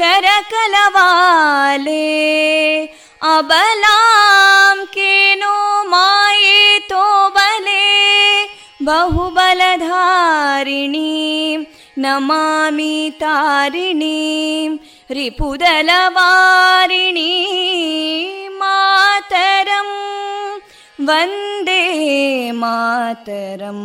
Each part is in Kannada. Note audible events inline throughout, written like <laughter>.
करकलवाले अबलां केनो मायेतो बले बहुबलधारिणीं नमामि तारिणीं रिपुदलवारिणी मातरं वन्दे मातरम्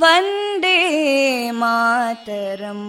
वन्दे मातरम्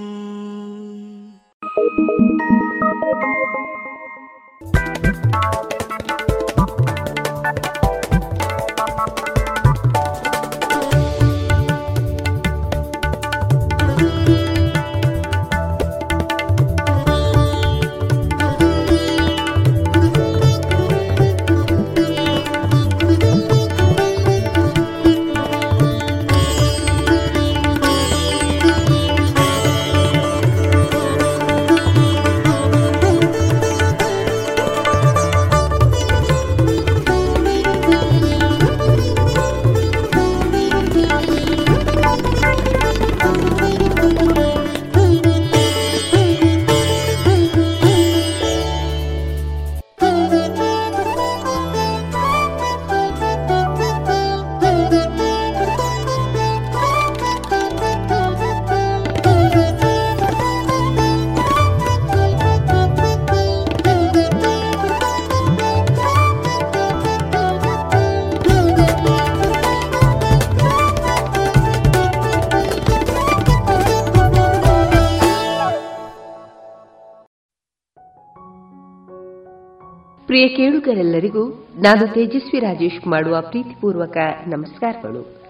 ಪ್ರಿಯ ಕೇಳುಗರೆಲ್ಲರಿಗೂ ನಾನು ತೇಜಸ್ವಿ ರಾಜೇಶ್ ಮಾಡುವ ಪ್ರೀತಿಪೂರ್ವಕ ನಮಸ್ಕಾರಗಳು.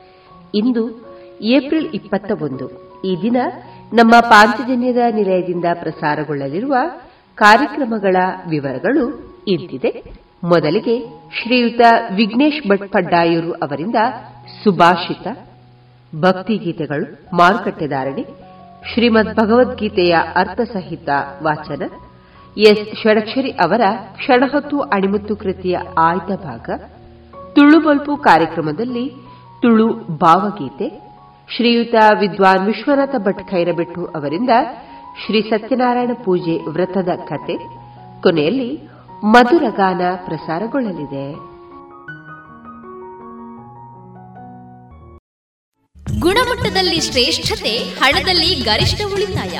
ಇಂದು ಏಪ್ರಿಲ್ ಇಪ್ಪತ್ತ ಒಂದು ಈ ದಿನ ನಮ್ಮ ಪಾಂಚಜನ್ಯದ ನಿಲಯದಿಂದ ಪ್ರಸಾರಗೊಳ್ಳಲಿರುವ ಕಾರ್ಯಕ್ರಮಗಳ ವಿವರಗಳು ಇಂತಿದೆ. ಮೊದಲಿಗೆ ಶ್ರೀಯುತ ವಿಘ್ನೇಶ್ ಭಟ್ ಪಡ್ಡಾಯೂರು ಅವರಿಂದ ಸುಭಾಷಿತ ಭಕ್ತಿಗೀತೆಗಳು ಮಾರುಕಟ್ಟೆದಾರಣೆ ಶ್ರೀಮದ್ ಭಗವದ್ಗೀತೆಯ ಅರ್ಥಸಹಿತ ವಾಚನ ಎಸ್ ಷಡಕ್ಷರಿ ಅವರ ಕ್ಷಣಹತ್ತು ಅಣಿಮುತ್ತು ಕೃತಿಯ ಆಯ್ದ ಭಾಗ, ತುಳು ಬಲ್ಪು ಕಾರ್ಯಕ್ರಮದಲ್ಲಿ ತುಳು ಭಾವಗೀತೆ, ಶ್ರೀಯುತ ವಿದ್ವಾನ್ ವಿಶ್ವನಾಥ ಭಟ್ ಖೈರಬೆಟ್ಟು ಅವರಿಂದ ಶ್ರೀ ಸತ್ಯನಾರಾಯಣ ಪೂಜೆ ವ್ರತದ ಕತೆ, ಕೊನೆಯಲ್ಲಿ ಮಧುರಗಾನ ಪ್ರಸಾರಗೊಳ್ಳಲಿದೆ. ಗುಣಮಟ್ಟದಲ್ಲಿ ಶ್ರೇಷ್ಠತೆ, ಹಣದಲ್ಲಿ ಗರಿಷ್ಠ ಉಳಿತಾಯ.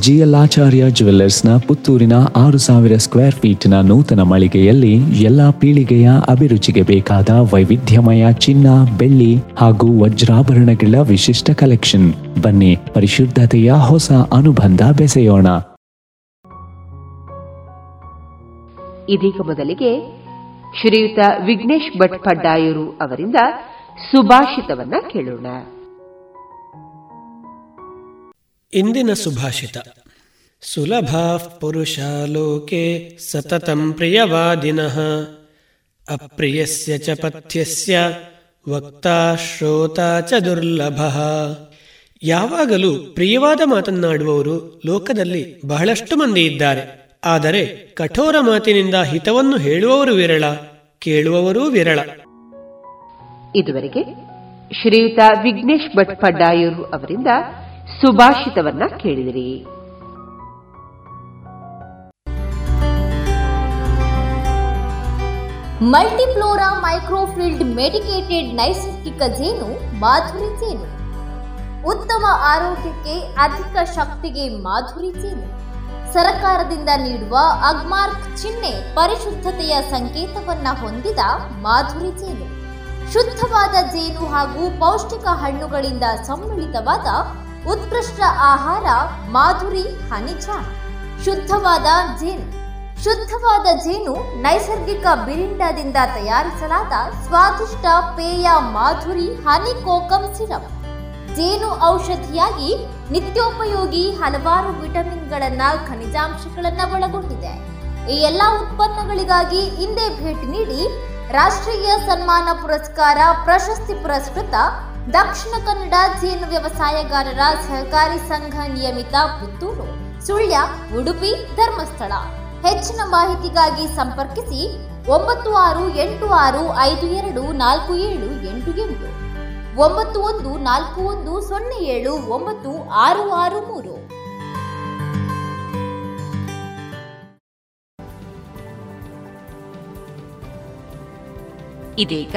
ಜಿಎಲ್ ಆಚಾರ್ಯ ಜುವೆಲ್ಲರ್ಸ್ನ ಪುತ್ತೂರಿನ ಆರು ಸಾವಿರ ಸ್ಕ್ವೇರ್ ಫೀಟ್ನ ನೂತನ ಮಳಿಗೆಯಲ್ಲಿ ಎಲ್ಲಾ ಪೀಳಿಗೆಯ ಅಭಿರುಚಿಗೆ ಬೇಕಾದ ವೈವಿಧ್ಯಮಯ ಚಿನ್ನ, ಬೆಳ್ಳಿ ಹಾಗೂ ವಜ್ರಾಭರಣಗಳ ವಿಶಿಷ್ಟ ಕಲೆಕ್ಷನ್. ಬನ್ನಿ, ಪರಿಶುದ್ಧತೆಯ ಹೊಸ ಅನುಬಂಧ ಬೆಸೆಯೋಣ. ಇದೀಗ ಮೊದಲಿಗೆ ಶ್ರೀಯುತ ವಿಘ್ನೇಶ್ ಭಟ್ ಪಡ್ಡಾಯೂರು ಅವರಿಂದ ಸುಭಾಷಿತವನ್ನ ಕೇಳೋಣ. ಇಂದಿನ ಸುಭಾಷಿತ. ಸುಲಭ ಪುರುಷ ಲೋಕೆ ಸತತಂ ಪ್ರಿಯವಾದಿನಃ. ಅಪ್ರಿಯಸ್ಯ ಚ ಪಥ್ಯಸ್ಯ, ವಕ್ತಾ ಶ್ರೋತ ಚ ದುರ್ಲಭ. ಯಾವಾಗಲೂ ಪ್ರಿಯವಾದ ಮಾತನ್ನಾಡುವವರು ಲೋಕದಲ್ಲಿ ಬಹಳಷ್ಟು ಮಂದಿ ಇದ್ದಾರೆ. ಆದರೆ ಕಠೋರ ಮಾತಿನಿಂದ ಹಿತವನ್ನು ಹೇಳುವವರು ವಿರಳ, ಕೇಳುವವರೂ ವಿರಳ. ಇದುವರೆಗೆ ಶ್ರೀಯುತ ವಿಘ್ನೇಶ್ ಭಟ್ ಪಡ್ಡಾಯೂರು ಅವರಿಂದ ಸುಭಾಷಿತವನ್ನ ಕೇಳಿದಿರಿ. ಮಲ್ಟಿಫ್ಲೋರಾ ಮೈಕ್ರೋಫಿಲ್ಡ್ ಮೆಡಿಕೇಟೆಡ್ ನೈಸರ್ಗಿಕ ಜೇನು, ಮಾಧುರಿ ಜೇನು. ಉತ್ತಮ ಆರೋಗ್ಯಕ್ಕೆ ಅಧಿಕ ಶಕ್ತಿಗೆ ಮಾಧುರಿ ಜೇನು. ಸರಕಾರದಿಂದ ನೀಡುವ ಅಗ್ಮಾರ್ಕ್ ಚಿಹ್ನೆ ಪರಿಶುದ್ಧತೆಯ ಸಂಕೇತವನ್ನ ಹೊಂದಿದ ಮಾಧುರಿ ಜೇನು. ಶುದ್ಧವಾದ ಜೇನು ಹಾಗೂ ಪೌಷ್ಟಿಕ ಹಣ್ಣುಗಳಿಂದ ಸಮ್ಮಿಳಿತವಾದ ಉತ್ಕೃಷ್ಟ ಆಹಾರ, ಮಾಧುರಿ ಹನಿಜ ಶುದ್ಧವಾದ ಜೇನು. ಶುದ್ಧವಾದ ಜೇನು ನೈಸರ್ಗಿಕ ಬಿರಿಂಡದಿಂದ ತಯಾರಿಸಲಾದ ಸ್ವಾದಿಷ್ಟ ಪೇಯ ಮಾಧುರಿ ಹನಿ ಕೋಕಂ ಸಿರಪ್. ಜೇನು ಔಷಧಿಯಾಗಿ ನಿತ್ಯೋಪಯೋಗಿ ಹಲವಾರು ವಿಟಮಿನ್ಗಳನ್ನ, ಖನಿಜಾಂಶಗಳನ್ನ ಒಳಗೊಂಡಿದೆ. ಈ ಎಲ್ಲಾ ಉತ್ಪನ್ನಗಳಿಗಾಗಿ ಹಿಂದೆ ಭೇಟಿ ನೀಡಿ ರಾಷ್ಟ್ರೀಯ ಸನ್ಮಾನ ಪುರಸ್ಕಾರ ಪ್ರಶಸ್ತಿ ಪುರಸ್ಕೃತ ದಕ್ಷಿಣ ಕನ್ನಡ ಜೇನು ವ್ಯವಸಾಯಗಾರರ ಸಹಕಾರಿ ಸಂಘ ನಿಯಮಿತ ಪುತ್ತೂರು, ಸುಳ್ಯ, ಉಡುಪಿ ಧರ್ಮಸ್ಥಳ. ಹೆಚ್ಚಿನ ಮಾಹಿತಿಗಾಗಿ ಸಂಪರ್ಕಿಸಿ ಒಂಬತ್ತು ಆರು ಎಂಟು ಆರು ಐದು ಎರಡು ನಾಲ್ಕು ಏಳು ಎಂಟು ಎಂಟು. ಒಂಬತ್ತು ಒಂದು ನಾಲ್ಕು ಒಂದು ಸೊನ್ನೆ ಏಳು ಒಂಬತ್ತು ಆರು ಆರು ಮೂರು. ಇದೀಗ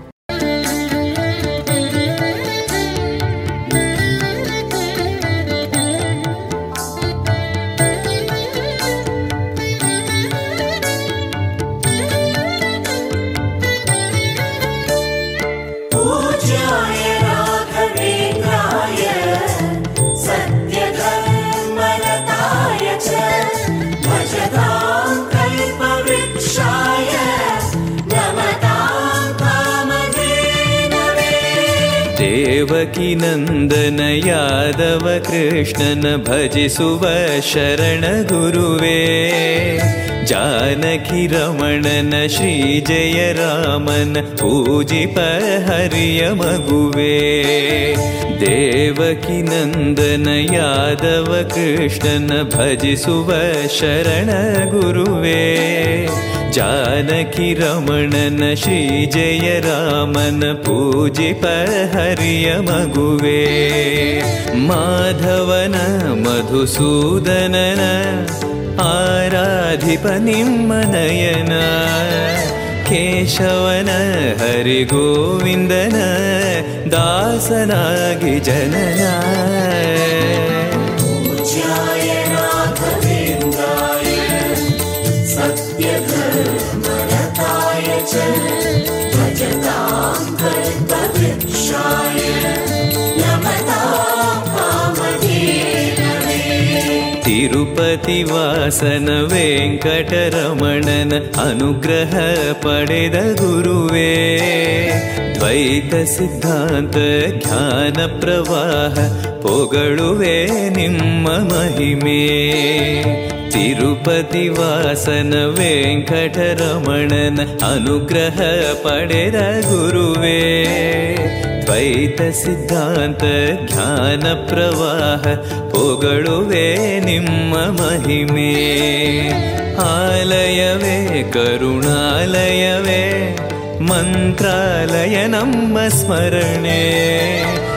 नन्दन यादव कृष्णन न भज सुभ शरण गुरुवे। जानकी रमणन श्रीजय रामन पूजिपहर्य मगुवे। देवकी नन्दन यादव कृष्णन भज सुव शरण गुरुवे। जानकि रमणन श्रीजय रामन पूजिपहर्य मगुवे। माधवन मधुसूदनन आराधिपनिम्मनयन केशवन हरिगोविन्दन दासनागि जनना तिरुपतिवासन वेङ्कटरमणन अनुग्रह पडेद गुरुवे। द्वैतसिद्धान्त ज्ञानप्रवाह पोगळुवे निम्म महिमे। तिरुपतिवासन वेङ्कटरमणन अनुग्रह पडेर गुरुवे द्वैतसिद्धान्त ज्ञानप्रवाह पोगळुवे निम्म महिमे। आलयवे करुणालयवे मन्त्रालय नम्म स्मरणे।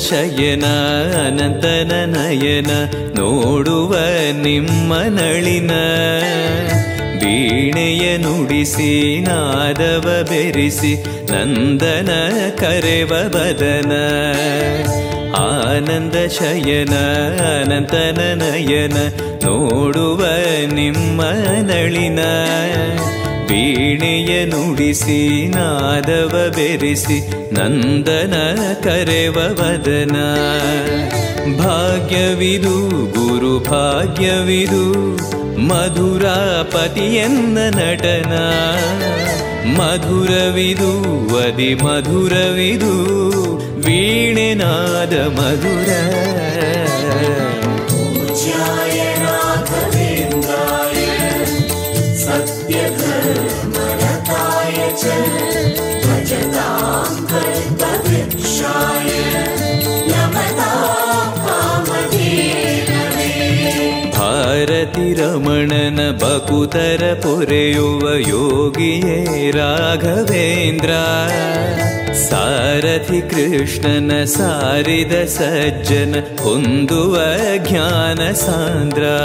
ಶಯನ ಅನಂತನ ನಯನ ನೋಡುವ ನಿಮ್ಮ ನಳಿನ ವೀಣೆಯ ನುಡಿಸಿ ನಾದವ ಬೆರೆಸಿ ನಂದನ ಕರೆವ ಬದನ ಆನಂದ ಶಯನ ಅನಂತನ ನಯನ ನೋಡುವ ನಿಮ್ಮ ನಳಿನ ವೀಣೆಯ ನುಡಿಸಿ, ನಾದವ ಬೆರೆಸಿ, ನಂದನ ಕರೆವ ವದನ. ಭಾಗ್ಯವಿದು, ಗುರು ಭಾಗ್ಯವಿದು ಮಧುರಾಪತಿಯನ್ನ ನಟನ. ಮಧುರವಿದು, ವದಿ ಮಧುರವಿದು, ವೀಣೆನಾದ ಮಧುರ. भारति रमणन बपुतरपुरे युवयोगिये राघवेन्द्रा। सारथि कृष्णन सारिदसज्जन कुन्दुवज्ञान सान्द्रा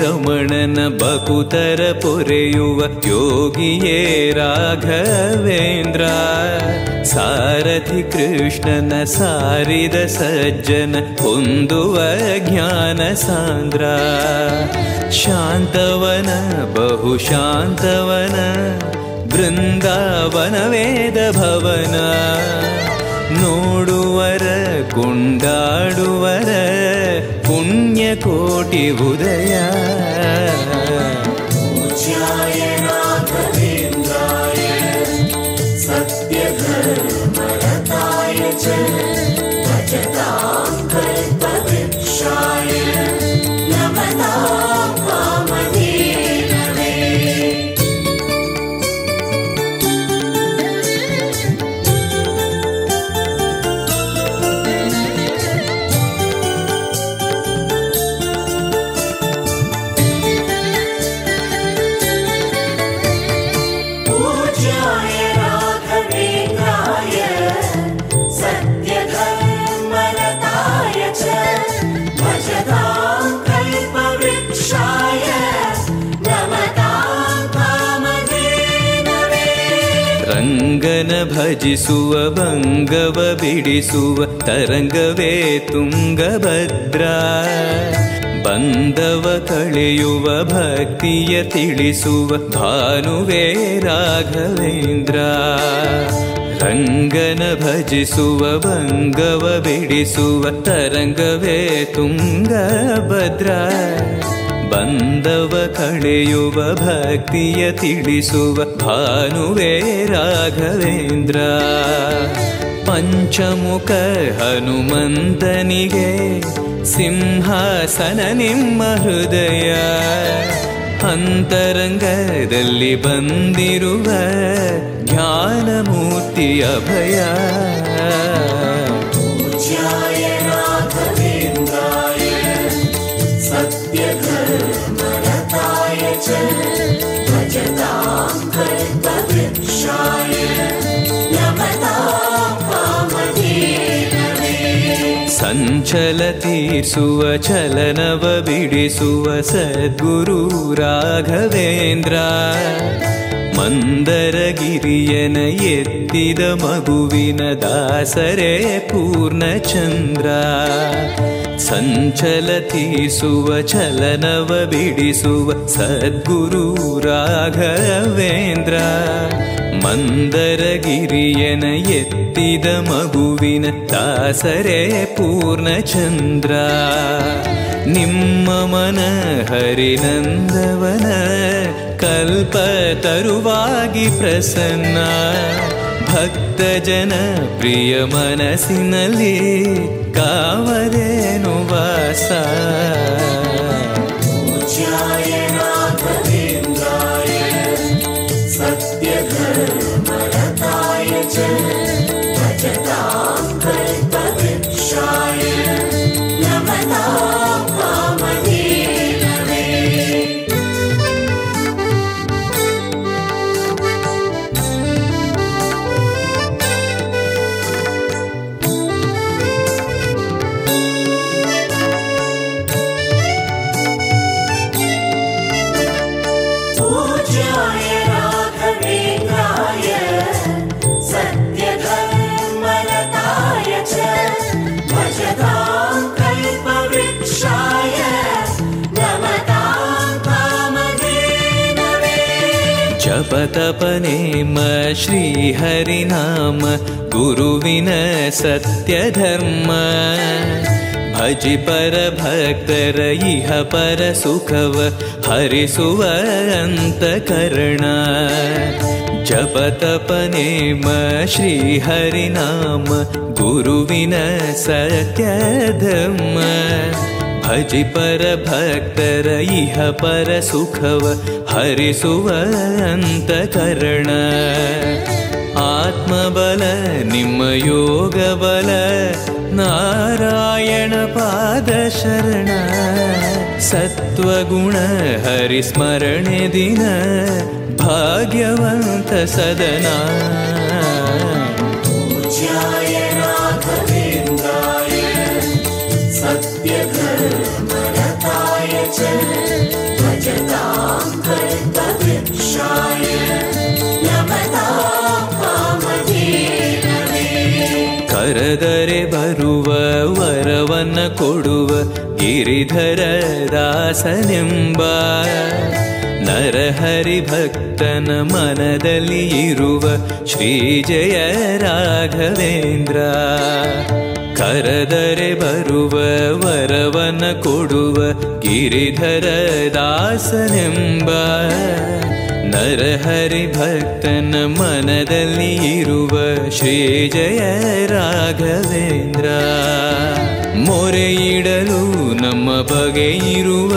ರಮಣನ ಬಕುತರ ಪೊರೆಯುವ ಯೋಗಿಯೇ ರಾಘವೇಂದ್ರ ಸಾರಥಿ ಕೃಷ್ಣನ ಸಾರಿದ ಸಜ್ಜನ ಹೊಂದುವ ಜ್ಞಾನ ಸಾಂದ್ರ ಶಾಂತವನ ಬಹು ಶಾಂತವನ ಬೃಂದಾವನ ವೇದ ಭವನ ನೋಡುವರ ಕೊಂಡಾಡುವರ ಪುಣ್ಯ ಕೋಟಿ ಉದಯ ಭಜಿಸುವ ಭಂಗವ, ಬಿಡಿಸುವ, ತರಂಗವೇ ತುಂಗಭದ್ರ. ಬಂದವ, ಕಳೆಯುವ, ಭಕ್ತಿಯ ತಿಳಿಸುವ, ಭಾನುವೇ ರಾಘವೇಂದ್ರ. ರಂಗನ ಭಜಿಸುವ, ಭಂಗವ, ಬಿಡಿಸುವ, ತರಂಗವೇ ತುಂಗಭದ್ರ. ಬಂದವ ಕಳೆಯುವ ಭಕ್ತಿಯ ತಿಳಿಸುವ ಭಾನುವೇ ರಾಘವೇಂದ್ರ. ಪಂಚಮುಖ ಹನುಮಂತನಿಗೆ ಸಿಂಹಾಸನ ನಿಮ್ಮ ಹೃದಯ. ಅಂತರಂಗದಲ್ಲಿ ಬಂದಿರುವ ಜ್ಞಾನಮೂರ್ತಿಯ ಅಭಯ सञ्चलति सुवचलनवबिडिसुव सद्गुरु राघवेन्द्रा मन्दरगिर्यनयेत्तिद मगुविन दासरे पूर्णचन्द्रा। ದಾಸರೇ ಪೂರ್ಣಚಂದ್ರ ಸಂಚಲ ತೀಸುವ ಚಲನವ ಬಿಡಿಸುವ ಸದ್ಗುರು ರಾಘವೇಂದ್ರ ಮಂದರಗಿರಿಯನ ಎತ್ತಿದ ಮಗುವಿನ ದಾಸರೇ ಪೂರ್ಣಚಂದ್ರ. ನಿಮ್ಮ ಮನ ಹರಿನಂದವನ ಕಲ್ಪ ತರುವಾಗಿ ಪ್ರಸನ್ನ. ಭಕ್ತ ಜನ ಪ್ರಿಯ ಮನಸ್ಸಿನಲ್ಲಿ ಕಾವರೇನು ವಾಸ? तपने म श्रीहरिनाम गुरुविन सत्यधर्म। भजि परभक्तर इह परसुखव हरिसुवनन्तकर्णा जप तपनेम श्रीहरिनाम गुरुविन सत्यधर्म। भजि परभक्तर इह परसुखव ಭಕ್ತರ ಇಹ ಪರ ಸುಖವ ಹರಿಸುವ ಅಂತಕರಣ ಆತ್ಮಬಲ ನಿಮ್ಮ ಯೋಗ ಬಲ ನಾರಾಯಣ ಪಾದ ಶರಣ ಸತ್ವಗುಣ ಹರಿಸ್ಮರಣೆ ದಿನ ಭಾಗ್ಯವಂತ ಸದನ पूज्याय राघवेन्द्राय सत्यधर्मरताय च ಕರೆದರೆ ಬರುವ ವರವನ್ನ ಕೊಡುವ ಗಿರಿಧರ ದಾಸನೆಂಬ ನರಹರಿ ಭಕ್ತನ ಮನದಲ್ಲಿ ಇರುವ ಶ್ರೀ ಜಯ ರಾಘವೇಂದ್ರ ಕರೆದರೆ ಬರುವ ವರವನ ಕೊಡುವ ಗಿರಿಧರ ದಾಸನೆಂಬ ನರಹರಿ ಭಕ್ತನ ಮನದಲ್ಲಿ ಇರುವ ಶ್ರೀ ಜಯ ರಾಘವೇಂದ್ರ. ಮೊರೆಯಿಡಲು ನಮ್ಮ ಬಗೆ ಇರುವ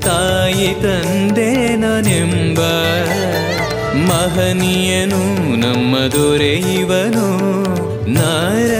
ತಾಯಿ ತಂದೆ ನಾನೆಂಬ ಮಹನೀಯನು ನಮ್ಮ ದೊರೆ ಇವನು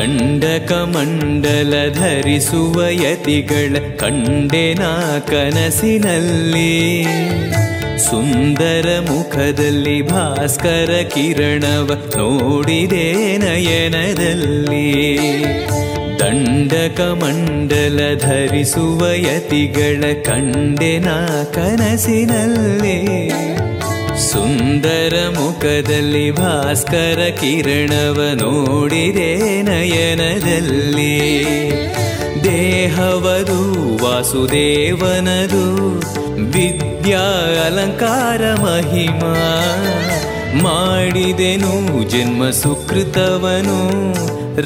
ದಂಡಕಮಂಡಲ ಧರಿಸುವ ಯತಿಗಳ ನಾ ಕನಸಿನಲ್ಲಿ ಸುಂದರ ಮುಖದಲ್ಲಿ ಭಾಸ್ಕರ ಕಿರಣವ ನೋಡಿದೆ ನಯನದಲ್ಲಿ. ದಂಡಕಮಂಡಲ ಧರಿಸುವ ಯತಿಗಳ ನಾ ಕನಸಿನಲ್ಲಿ ಸುಂದರ ಮುಖದಲ್ಲಿ ಭಾಸ್ಕರ ಕಿರಣವ ನೋಡಿದೆ ನಯನದಲ್ಲಿ. ದೇಹವದು, ವಾಸುದೇವನದು, ವಿದ್ಯಾ ಅಲಂಕಾರ ಮಹಿಮಾ. ಮಾಡಿದೆನು ಜನ್ಮ ಸುಕೃತವನು,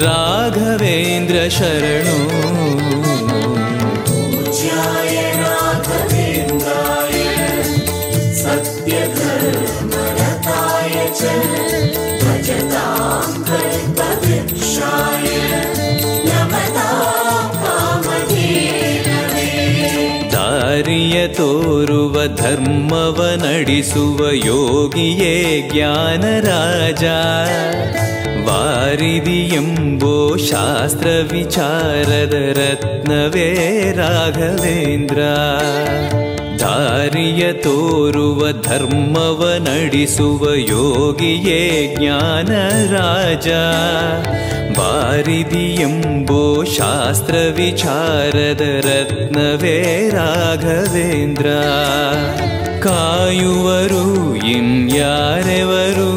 ರಾಘವೇಂದ್ರ ಶರಣು. च भजतां कल्पवृक्षाय नमतां कामधेनवे ದಾರಿಯ ತೋರುವ ಧರ್ಮವ ನಡೆಸುವ ಯೋಗಿಯೇ ಜ್ಞಾನರಾಜ ವಾರಿದಿ ಎಂಬೋ ಶಾಸ್ತ್ರ ವಿಚಾರದ ರತ್ನವೇ ರಾಘವೇಂದ್ರ ದಾರಿಯ ತೋರುವ ಧರ್ಮವ ನಡೆಸುವ ಯೋಗಿಯೇ ಜ್ಞಾನರಾಜ ಬಾರಿದಿ ಎಂಬೋ ಶಾಸ್ತ್ರ ವಿಚಾರದ ರತ್ನವೇ ರಾಘವೇಂದ್ರ ಕಾಯುವರು ಇನ್ಯಾರೆವರು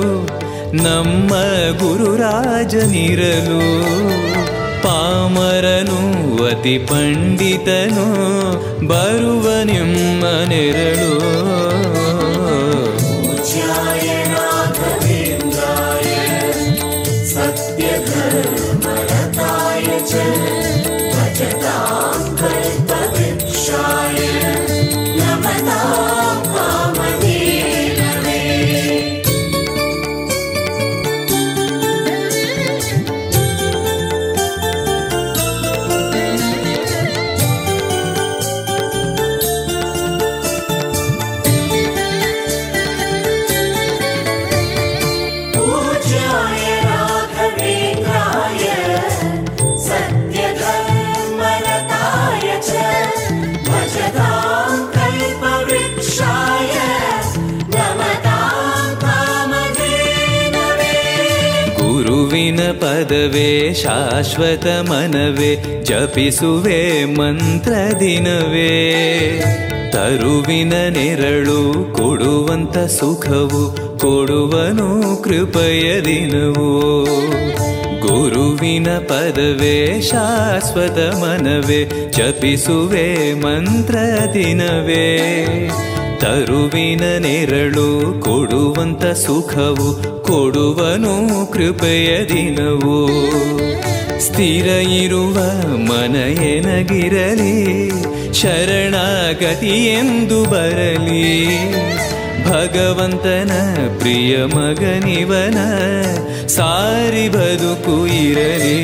ನಮ್ಮ ಗುರುರಾಜನಿರಲು ಪಾಮರನು ಅತಿ ಪಂಡಿತನು ಬರುವ ನಿಮ್ಮ ನೆರಳು. ಪದವೇ ಶಾಶ್ವತ ಮನವೇ, ಜಪಿಸುವೆ ಮಂತ್ರ ದಿನವೇ. ತರುವಿನ ನೆರಳು ಕೊಡುವಂತ ಸುಖವು, ಕೊಡುವನು ಕೃಪಯ ದಿನವು. ಗುರುವಿನ ಪದವೇ, ಶಾಶ್ವತ ಮನವೇ, ಜಪಿಸುವೆ ಮಂತ್ರ ದಿನವೇ. ತರುವಿನ ನೆರಳು ಕೊಡುವಂತ ಸುಖವು ಕೊಡುವನು ಕೃಪೆಯ ದಿನವು. ಸ್ಥಿರ ಇರುವ ಮನೆಯನಗಿರಲಿ, ಶರಣಾಗತಿ ಎಂದು ಬರಲಿ. ಭಗವಂತನ ಪ್ರಿಯ ಮಗನಿವನ ಸಾರಿ ಬದುಕು ಇರಲಿ.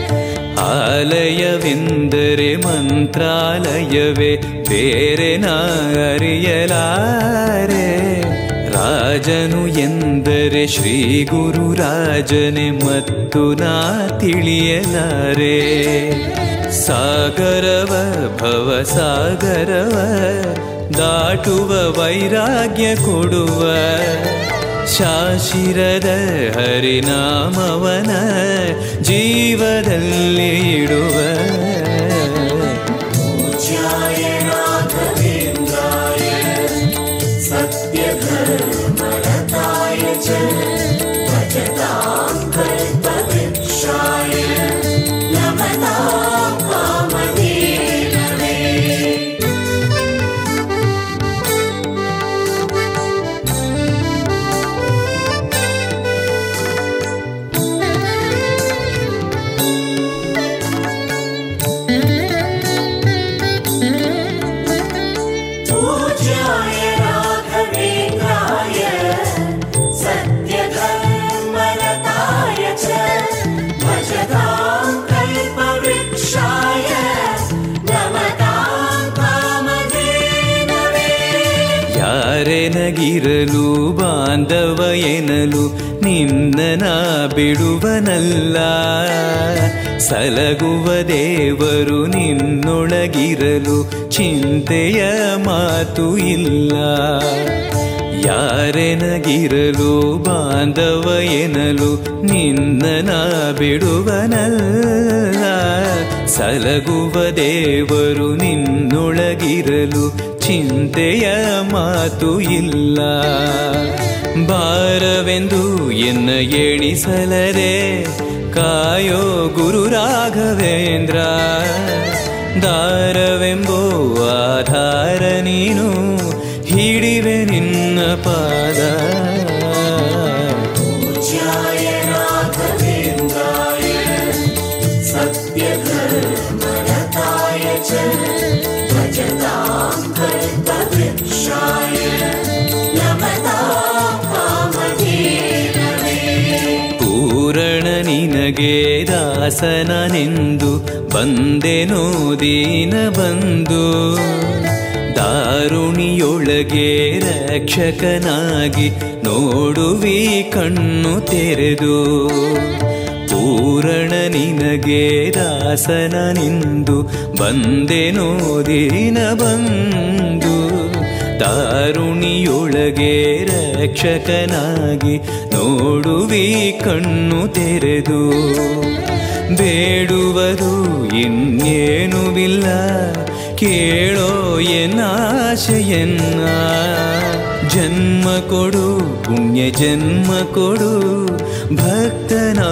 ಆಲಯವೆಂದರೆ ಮಂತ್ರಾಲಯವೇ, ಬೇರೆ ಅರಿಯಲಾರೆ ರಾಜನು ಎಂದರೆ ಶ್ರೀ ಗುರು ರಾಜನೆ ಮತ್ತು ನಾ ತಿಳಿಯಲಾರೆ. ಸಾಗರವ ಭವ ಸಾಗರವ, ದಾಟುವ ವೈರಾಗ್ಯ ಕೊಡುವ. ಶಾಶಿರದ ಹರಿನಾಮವನ ಜೀವದಲ್ಲಿ ಇಡುವ ಯಾರೆನಗಿರಲು ಬಾಂಧವ ಎನಲು ನಿನ್ನ ಬಿಡುವನಲ್ಲ. ಸಲಗುವ ದೇವರು ನಿನ್ನೊಳಗಿರಲು ಚಿಂತೆಯ ಮಾತು ಇಲ್ಲ. ಯಾರೆನಗಿರಲು ಬಾಂಧವ ಎನಲು ನಿನ್ನ ಬಿಡುವನಲ್ಲ. ಸಲಗುವ ದೇವರು ನಿನ್ನೊಳಗಿರಲು ಚಿಂತೆಯ ಮಾತು ಇಲ್ಲ ಭಾರವೆಂದು ಎನ್ನ ಎಣಿಸಲರೆ ಕಾಯೋ ಗುರು ರಾಘವೇಂದ್ರ ದಾರವೆಂಬೋ ಆಧಾರ ನೀನು ಹಿಡಿವೆ ನಿನ್ನ ಪಾದ ಸತ್ಯ ನಿನಗೆ ದಾಸನನೆಂದು ಬಂದೆನೋ ದೀನ ಬಂದು. ದಾರುಣಿಯೊಳಗೆ ರಕ್ಷಕನಾಗಿ ನೋಡುವಿ ಕಣ್ಣು ತೆರೆದು. ಪೂರಣ ನಿನಗೆ ದಾಸನನೆಂದು ಬಂದೆನೋ ದೀನ ಬಂದು. ದಾರುಣಿಯೊಳಗೆ ರಕ್ಷಕನಾಗಿ ನೋಡುವಿ ಕಣ್ಣು ತೆರೆದು. ಬೇಡುವರು ಇನ್ನೇನುವಿಲ್ಲ, ಕೇಳೋ ಎನ್ನಾಶೆಯನ್ನ ಜನ್ಮ ಕೊಡು, ಪುಣ್ಯ ಜನ್ಮ ಕೊಡು, ಭಕ್ತನಾಗಿರಲು.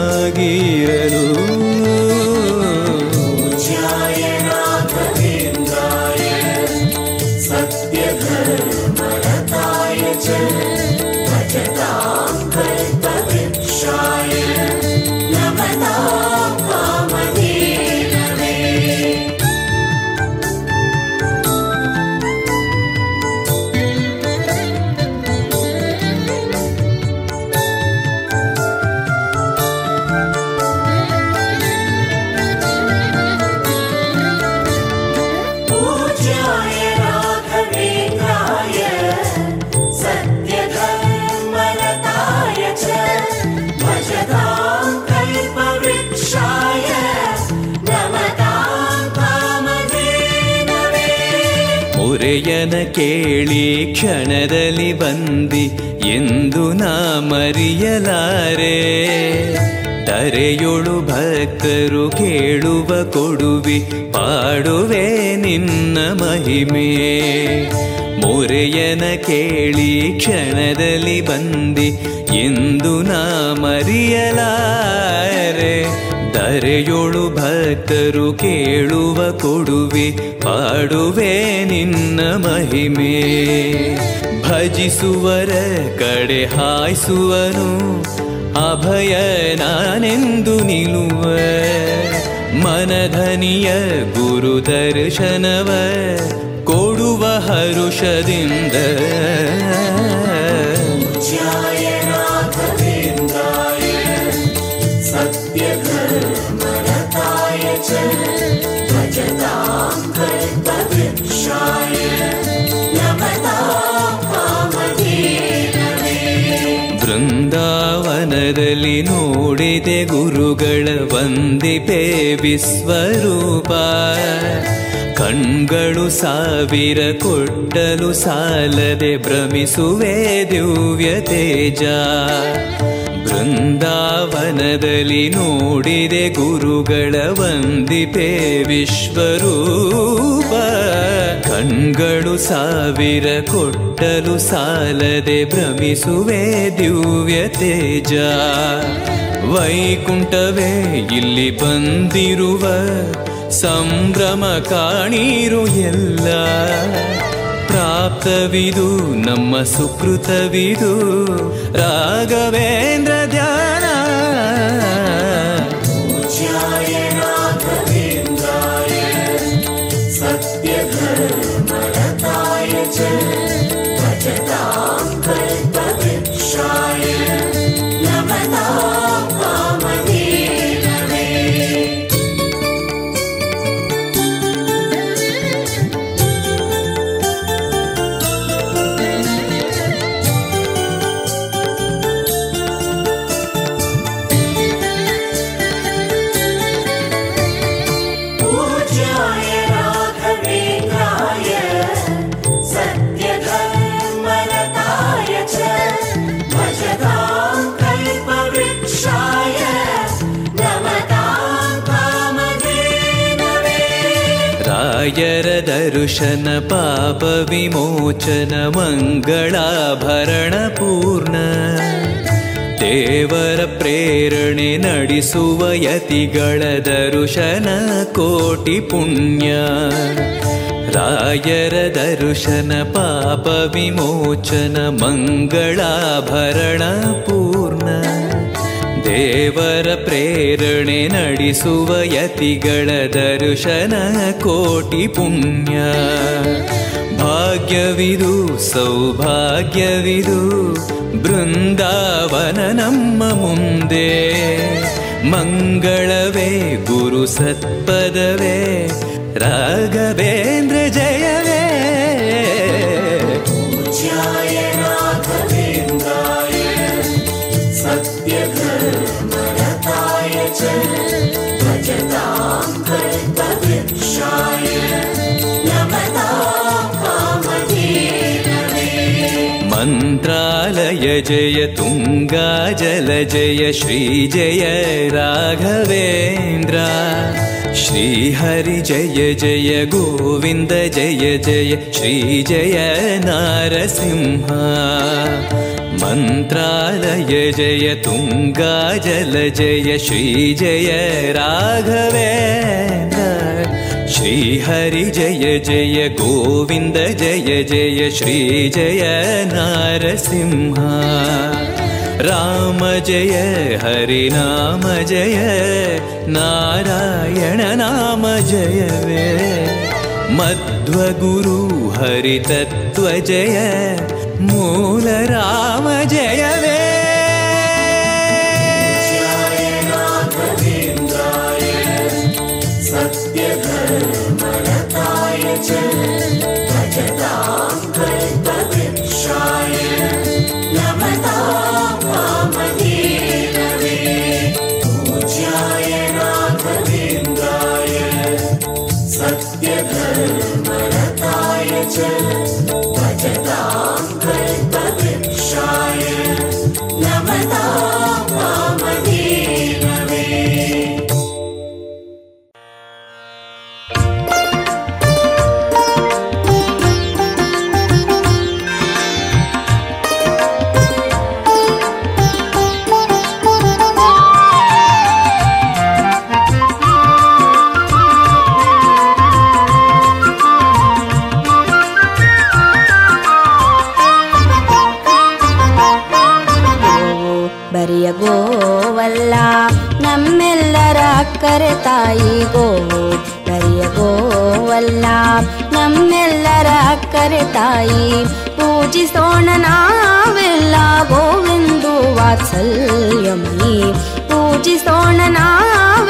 ಕೇಳಿ ಕ್ಷಣದಲ್ಲಿ ಬಂದಿ ಎಂದು ನಾ ಮರಿಯಲಾರೆ ತರೆಯೊಳು ಭಕ್ತರು ಕೇಳುವ ಕೊಡುವಿ ಪಾಡುವೆ ನಿನ್ನ ಮಹಿಮೆ. ಮೊರೆಯನ ಕೇಳಿ ಕ್ಷಣದಲ್ಲಿ ಬಂದಿ ಎಂದು ನಾ ಮರೆಯಲಾರೆ ಧರೆಯೊಳು ಭಕ್ತರು ಕೇಳುವ ಕೊಡುವೆ, ಪಾಡುವೆ ನಿನ್ನ ಮಹಿಮೆ. ಭಜಿಸುವರ ಕಡೆ ಹಾಯಿಸುವನು, ಅಭಯ ನಾನೆಂದು ನಿಲ್ಲುವ ಮನಧನಿಯ ಗುರು ದರ್ಶನವ ಕೊಡುವ ಹರುಷದಿಂದ. ಬೃಂದಾವನದಲ್ಲಿ ನೋಡಿದೆ ಗುರುಗಳ ವಂದಿಪೆ ವಿಶ್ವರೂಪ. ಕಣ್ಗಳು ಸಾವಿರ ಕೊಟ್ಟಲು ಸಾಲದೆ ಭ್ರಮಿಸುವೆ ದಿವ್ಯ ತೇಜ ಬೃಂದಾವನದಲ್ಲಿ ನೋಡಿದೆ ಗುರುಗಳ ವಂದಿಪೆ ವಿಶ್ವರೂಪ. ಕಣ್ಗಳು ಸಾವಿರ ಕೊಟ್ಟಲು ಸಾಲದೆ ಭ್ರಮಿಸುವೆ ದಿವ್ಯ ತೇಜ. ವೈಕುಂಠವೇ, ಇಲ್ಲಿ ಬಂದಿರುವ ಸಂಭ್ರಮ ಕಾಣೀರು ಎಲ್ಲ. ಪ್ರಾಪ್ತವಿದು ನಮ್ಮ ಸುಕೃತವಿದು. ರಾಘವೇಂದ್ರ ಧ್ಯಾನ ದರ್ಶನ ಪಾಪ ವಿಮೋಚನ ಮಂಗಳಾಭರಣ ಪೂರ್ಣ ದೇವರ ಪ್ರೇರಣೆ ನಡೆಸುವ ಯತಿಗಳ ದರ್ಶನ ಕೋಟಿ ಪುಣ್ಯ ರಾಯರ ದರ್ಶನ ಪಾಪ ವಿಮೋಚನ ಮಂಗಳಾಭರಣ ಪೂರ್ಣ ದೇವರ ಪ್ರೇರಣೆ ನಡೆಸುವ ಯತಿಗಳ ದರ್ಶನ ಕೋಟಿ ಪುಣ್ಯ. ಭಾಗ್ಯವಿದು, ಸೌಭಾಗ್ಯವಿದು, ಬೃಂದಾವನ ನಮ್ಮ ಮುಂದೆ. ಮಂಗಳವೇ, ಗುರು ಸತ್ಪದವೇ, ರಾಘವೇಂದ್ರ ಜಯವೇ मन्त्रालय जय तुङ्गा जल जय श्री जय राघवेन्द्र। श्रीहरि जय जय गोविन्द जय जय श्री जय नारसिंह मन्त्रालय जय तुङ्गा जल जय श्री जय राघवेन्द्र। श्रीहरि जय जय गोविन्द जय जय श्री जय नारसिंह। राम जय हरिनाम जय नारायण नाम जय वे जय राम जय यी पूजि सोणना व गोविन्दु वासल्यमयी पूजि सोणना व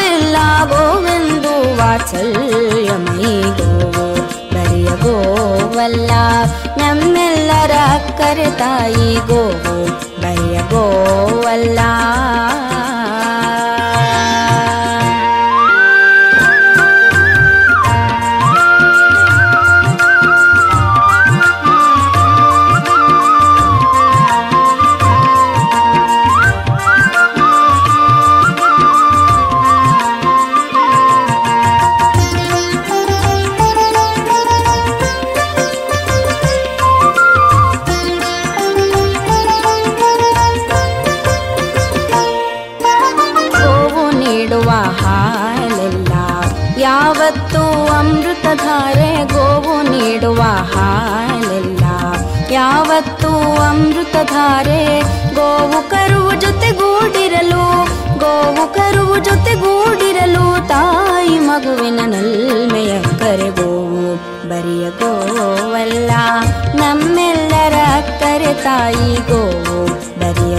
गोविन्दु वासल्मयी गो वैय गोव नम्मेलर कर्तयि गो वैय गोवल्ला ಕರೆ ತಾಯಿ ಗೋವು ಬರಿಯ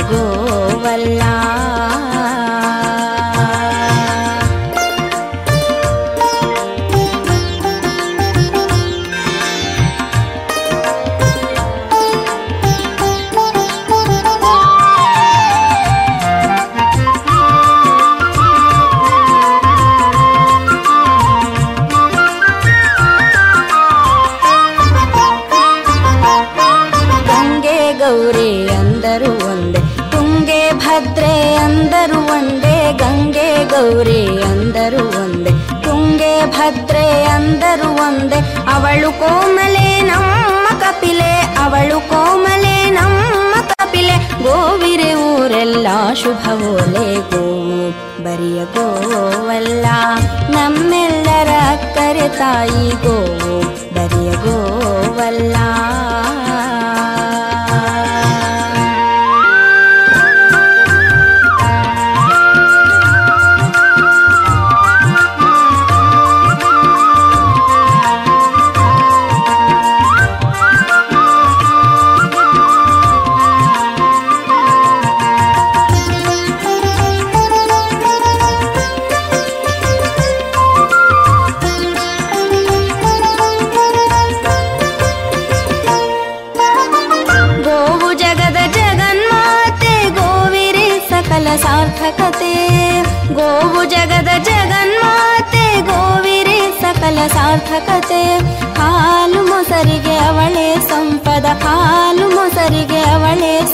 ಊರೆಲ್ಲ ಶುಭವೋಲೆ ಗೋವು ಬರಿಯ ಗೋವಲ್ಲ ನಮ್ಮೆಲ್ಲರ ಅಕ್ಕರೆ ತಾಯಿ ಗೋವು ಬರಿಯ ಗೋವಲ್ಲ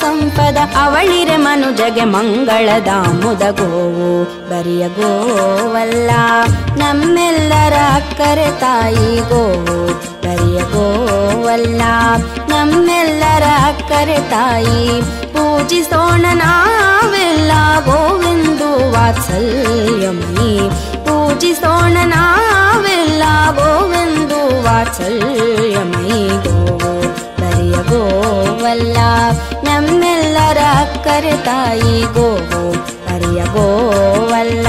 ಸಂಪದ ಅವಳಿರೆ ಮನುಜಗೆ ಮಂಗಳದ ಮುದಗೋವು. ಬರಿಯ ಗೋವಲ್ಲ, ನಮ್ಮೆಲ್ಲರ ಅಕ್ಕರೆ ತಾಯಿ ಗೋವು. ಬರಿಯ ಗೋವಲ್ಲ, ನಮ್ಮೆಲ್ಲರ ಅಕ್ಕರೆ ತಾಯಿ. ಪೂಜಿಸೋಣ ನಾವೆಲ್ಲ ಗೋವೆಂದು ವಾತ್ಸಲ್ಯಮ್ಮಿ ಪೂಜಿಸೋಣ ನಾವೆಲ್ಲ ಗೋವೆಂದು ವಾತ್ಸಲ್ಯಮ್ಮಿ ಗೋವು ಅಕ್ಕರೆ ತಾಯಿ ಗೋವು ಬರಿಯ ಗೋವಲ್ಲ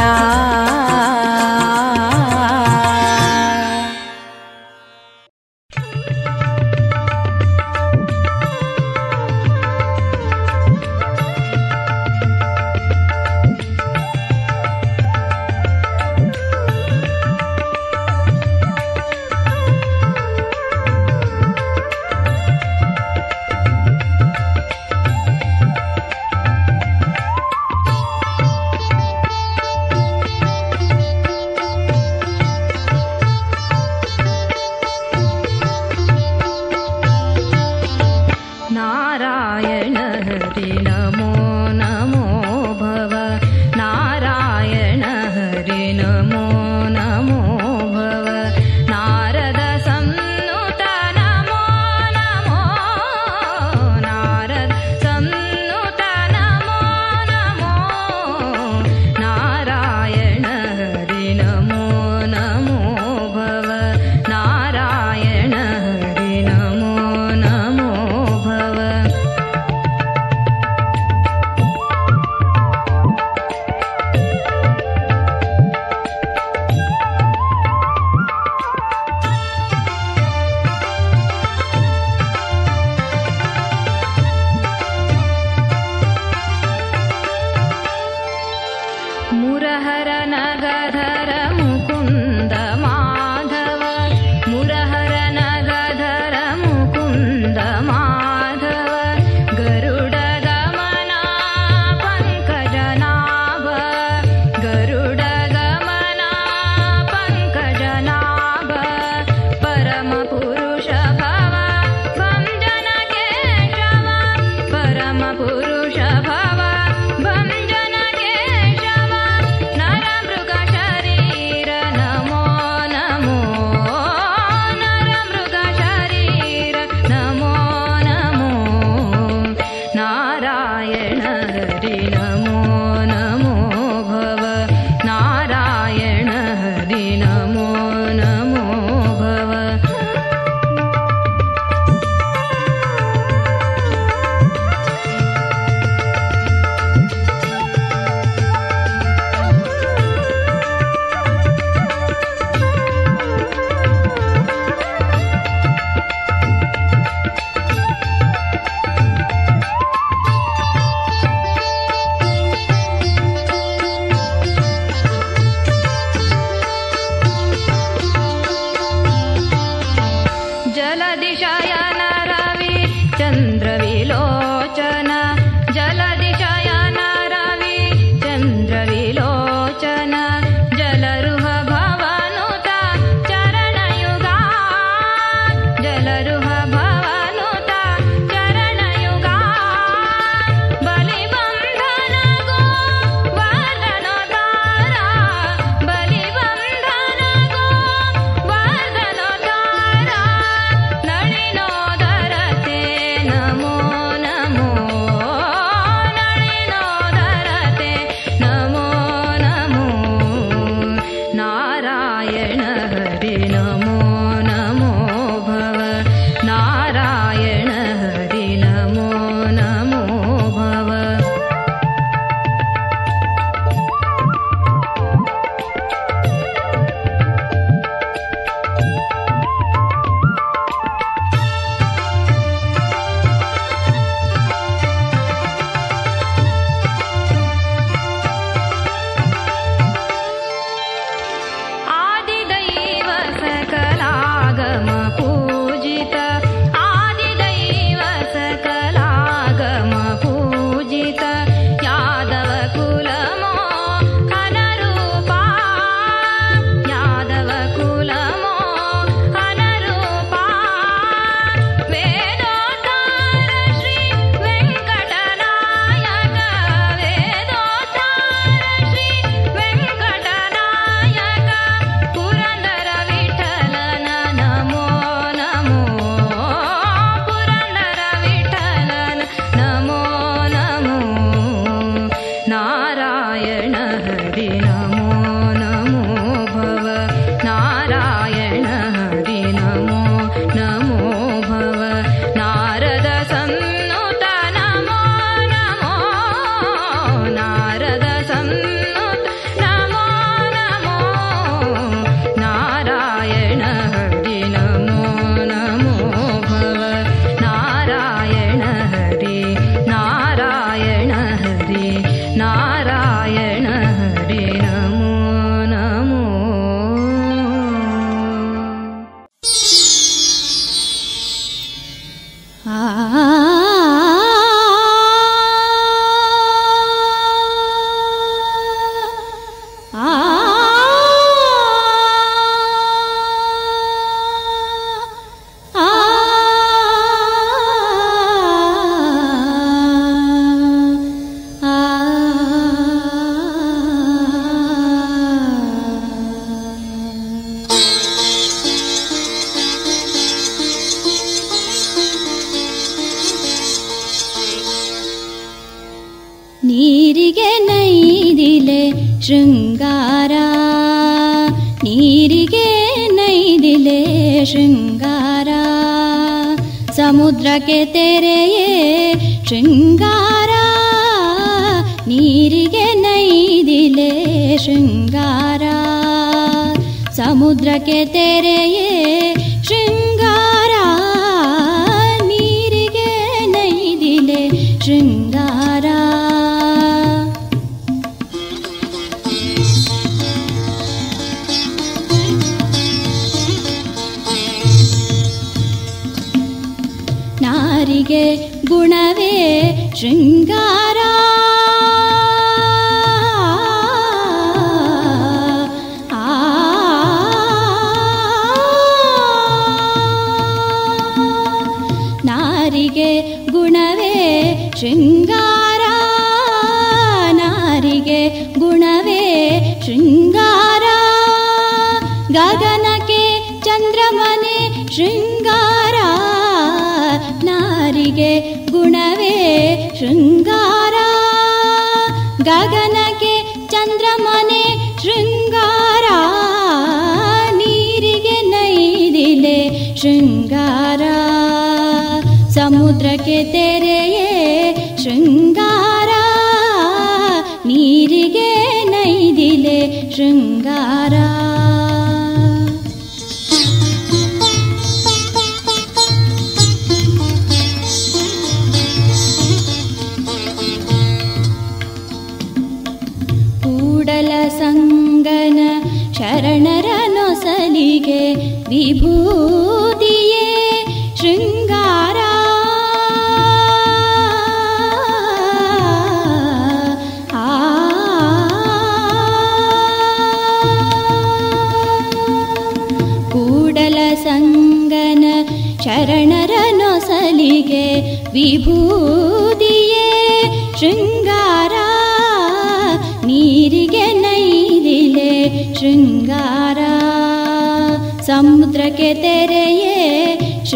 ನಾರಿಗೆ ಗುಣವೇ ಶೃಂಗಾರ ನಾರಿಗೆ ಗುಣವೇ ಶೃಂಗಾರ ಗಗನಕ್ಕೆ ಚಂದ್ರಮನೆ ಶೃಂಗಾರ ನಾರಿಗೆ ಗುಣವೇ ಶೃಂಗಾರ ಗಗನಕ್ಕೆ ಚಂದ್ರಮನೆ ಶೃಂಗಾರ ನೀರಿಗೆ ನೈದಿಲೆ ಶೃಂಗಾರ के तेरे ये शृङ्गार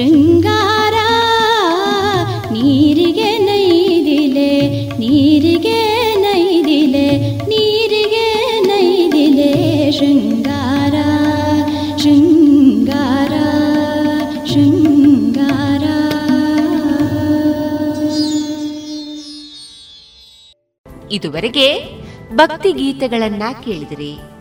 ಶೃಂಗಾರ ನೀರಿಗೆ ನೈದಿಲೆ ನೀರಿಗೆ ನೈದಿಲೆ ನೀರಿಗೆ ನೈದಿಲೆ ಶೃಂಗಾರ ಶೃಂಗಾರ ಶೃಂಗಾರ. ಇದುವರೆಗೆ ಭಕ್ತಿ ಗೀತೆಗಳನ್ನ ಕೇಳಿದಿರಿ.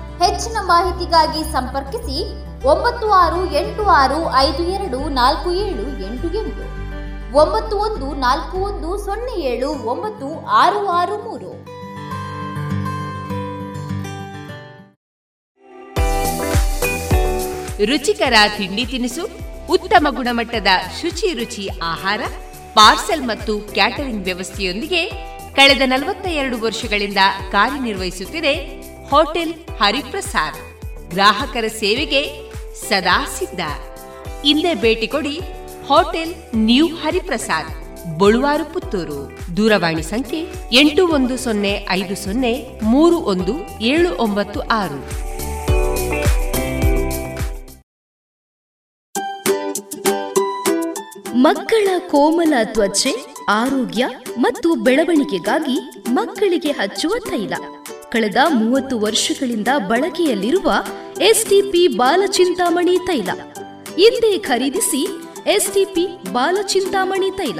ಹೆಚ್ಚಿನ ಮಾಹಿತಿಗಾಗಿ ಸಂಪರ್ಕಿಸಿ ಒಂಬತ್ತು ಆರು ಎಂಟು ಆರು ಐದು ಎರಡು ನಾಲ್ಕು ಏಳು ಎಂಟು ಎಂಟು, ಒಂಬತ್ತು ಒಂದು ನಾಲ್ಕು ಒಂದು ಸೊನ್ನೆ ಏಳು ಒಂಬತ್ತು ಆರು ಆರು ಮೂರು. ರುಚಿಕರ ತಿಂಡಿ ತಿನಿಸು, ಉತ್ತಮ ಗುಣಮಟ್ಟದ ಶುಚಿ ರುಚಿ ಆಹಾರ, ಪಾರ್ಸೆಲ್ ಮತ್ತು ಕ್ಯಾಟರಿಂಗ್ ವ್ಯವಸ್ಥೆಯೊಂದಿಗೆ ಕಳೆದ ನಲವತ್ತ ಎರಡು ವರ್ಷಗಳಿಂದ ಕಾರ್ಯನಿರ್ವಹಿಸುತ್ತಿದೆ ಹೋಟೆಲ್ ಹರಿಪ್ರಸಾದ್. ಗ್ರಾಹಕರ ಸೇವೆಗೆ ಸದಾ ಸಿದ್ಧ. ಇಲ್ಲೇ ಭೇಟಿ ಕೊಡಿ ಹೋಟೆಲ್ ನ್ಯೂ ಹರಿಪ್ರಸಾದ್, ಬಳುವಾರು ಪುತ್ತೂರು. ದೂರವಾಣಿ ಸಂಖ್ಯೆ ಎಂಟು ಒಂದು ಸೊನ್ನೆ ಐದು ಸೊನ್ನೆ ಮೂರು ಒಂದು ಏಳು ಒಂಬತ್ತು ಆರು. ಮಕ್ಕಳ ಕೋಮಲ ತ್ವಚೆ, ಆರೋಗ್ಯ ಮತ್ತು ಬೆಳವಣಿಗೆಗಾಗಿ ಮಕ್ಕಳಿಗೆ ಹಚ್ಚುವ ತೈಲ. ಕಳೆದ ಮೂವತ್ತು ವರ್ಷಗಳಿಂದ ಬಳಕೆಯಲ್ಲಿರುವ ಎಸ್ಟಿಪಿ ಬಾಲಚಿಂತಾಮಣಿ ತೈಲ. ಹಿಂದೆ ಖರೀದಿಸಿ ಎಸ್ಟಿಪಿ ಬಾಲಚಿಂತಾಮಣಿ ತೈಲ.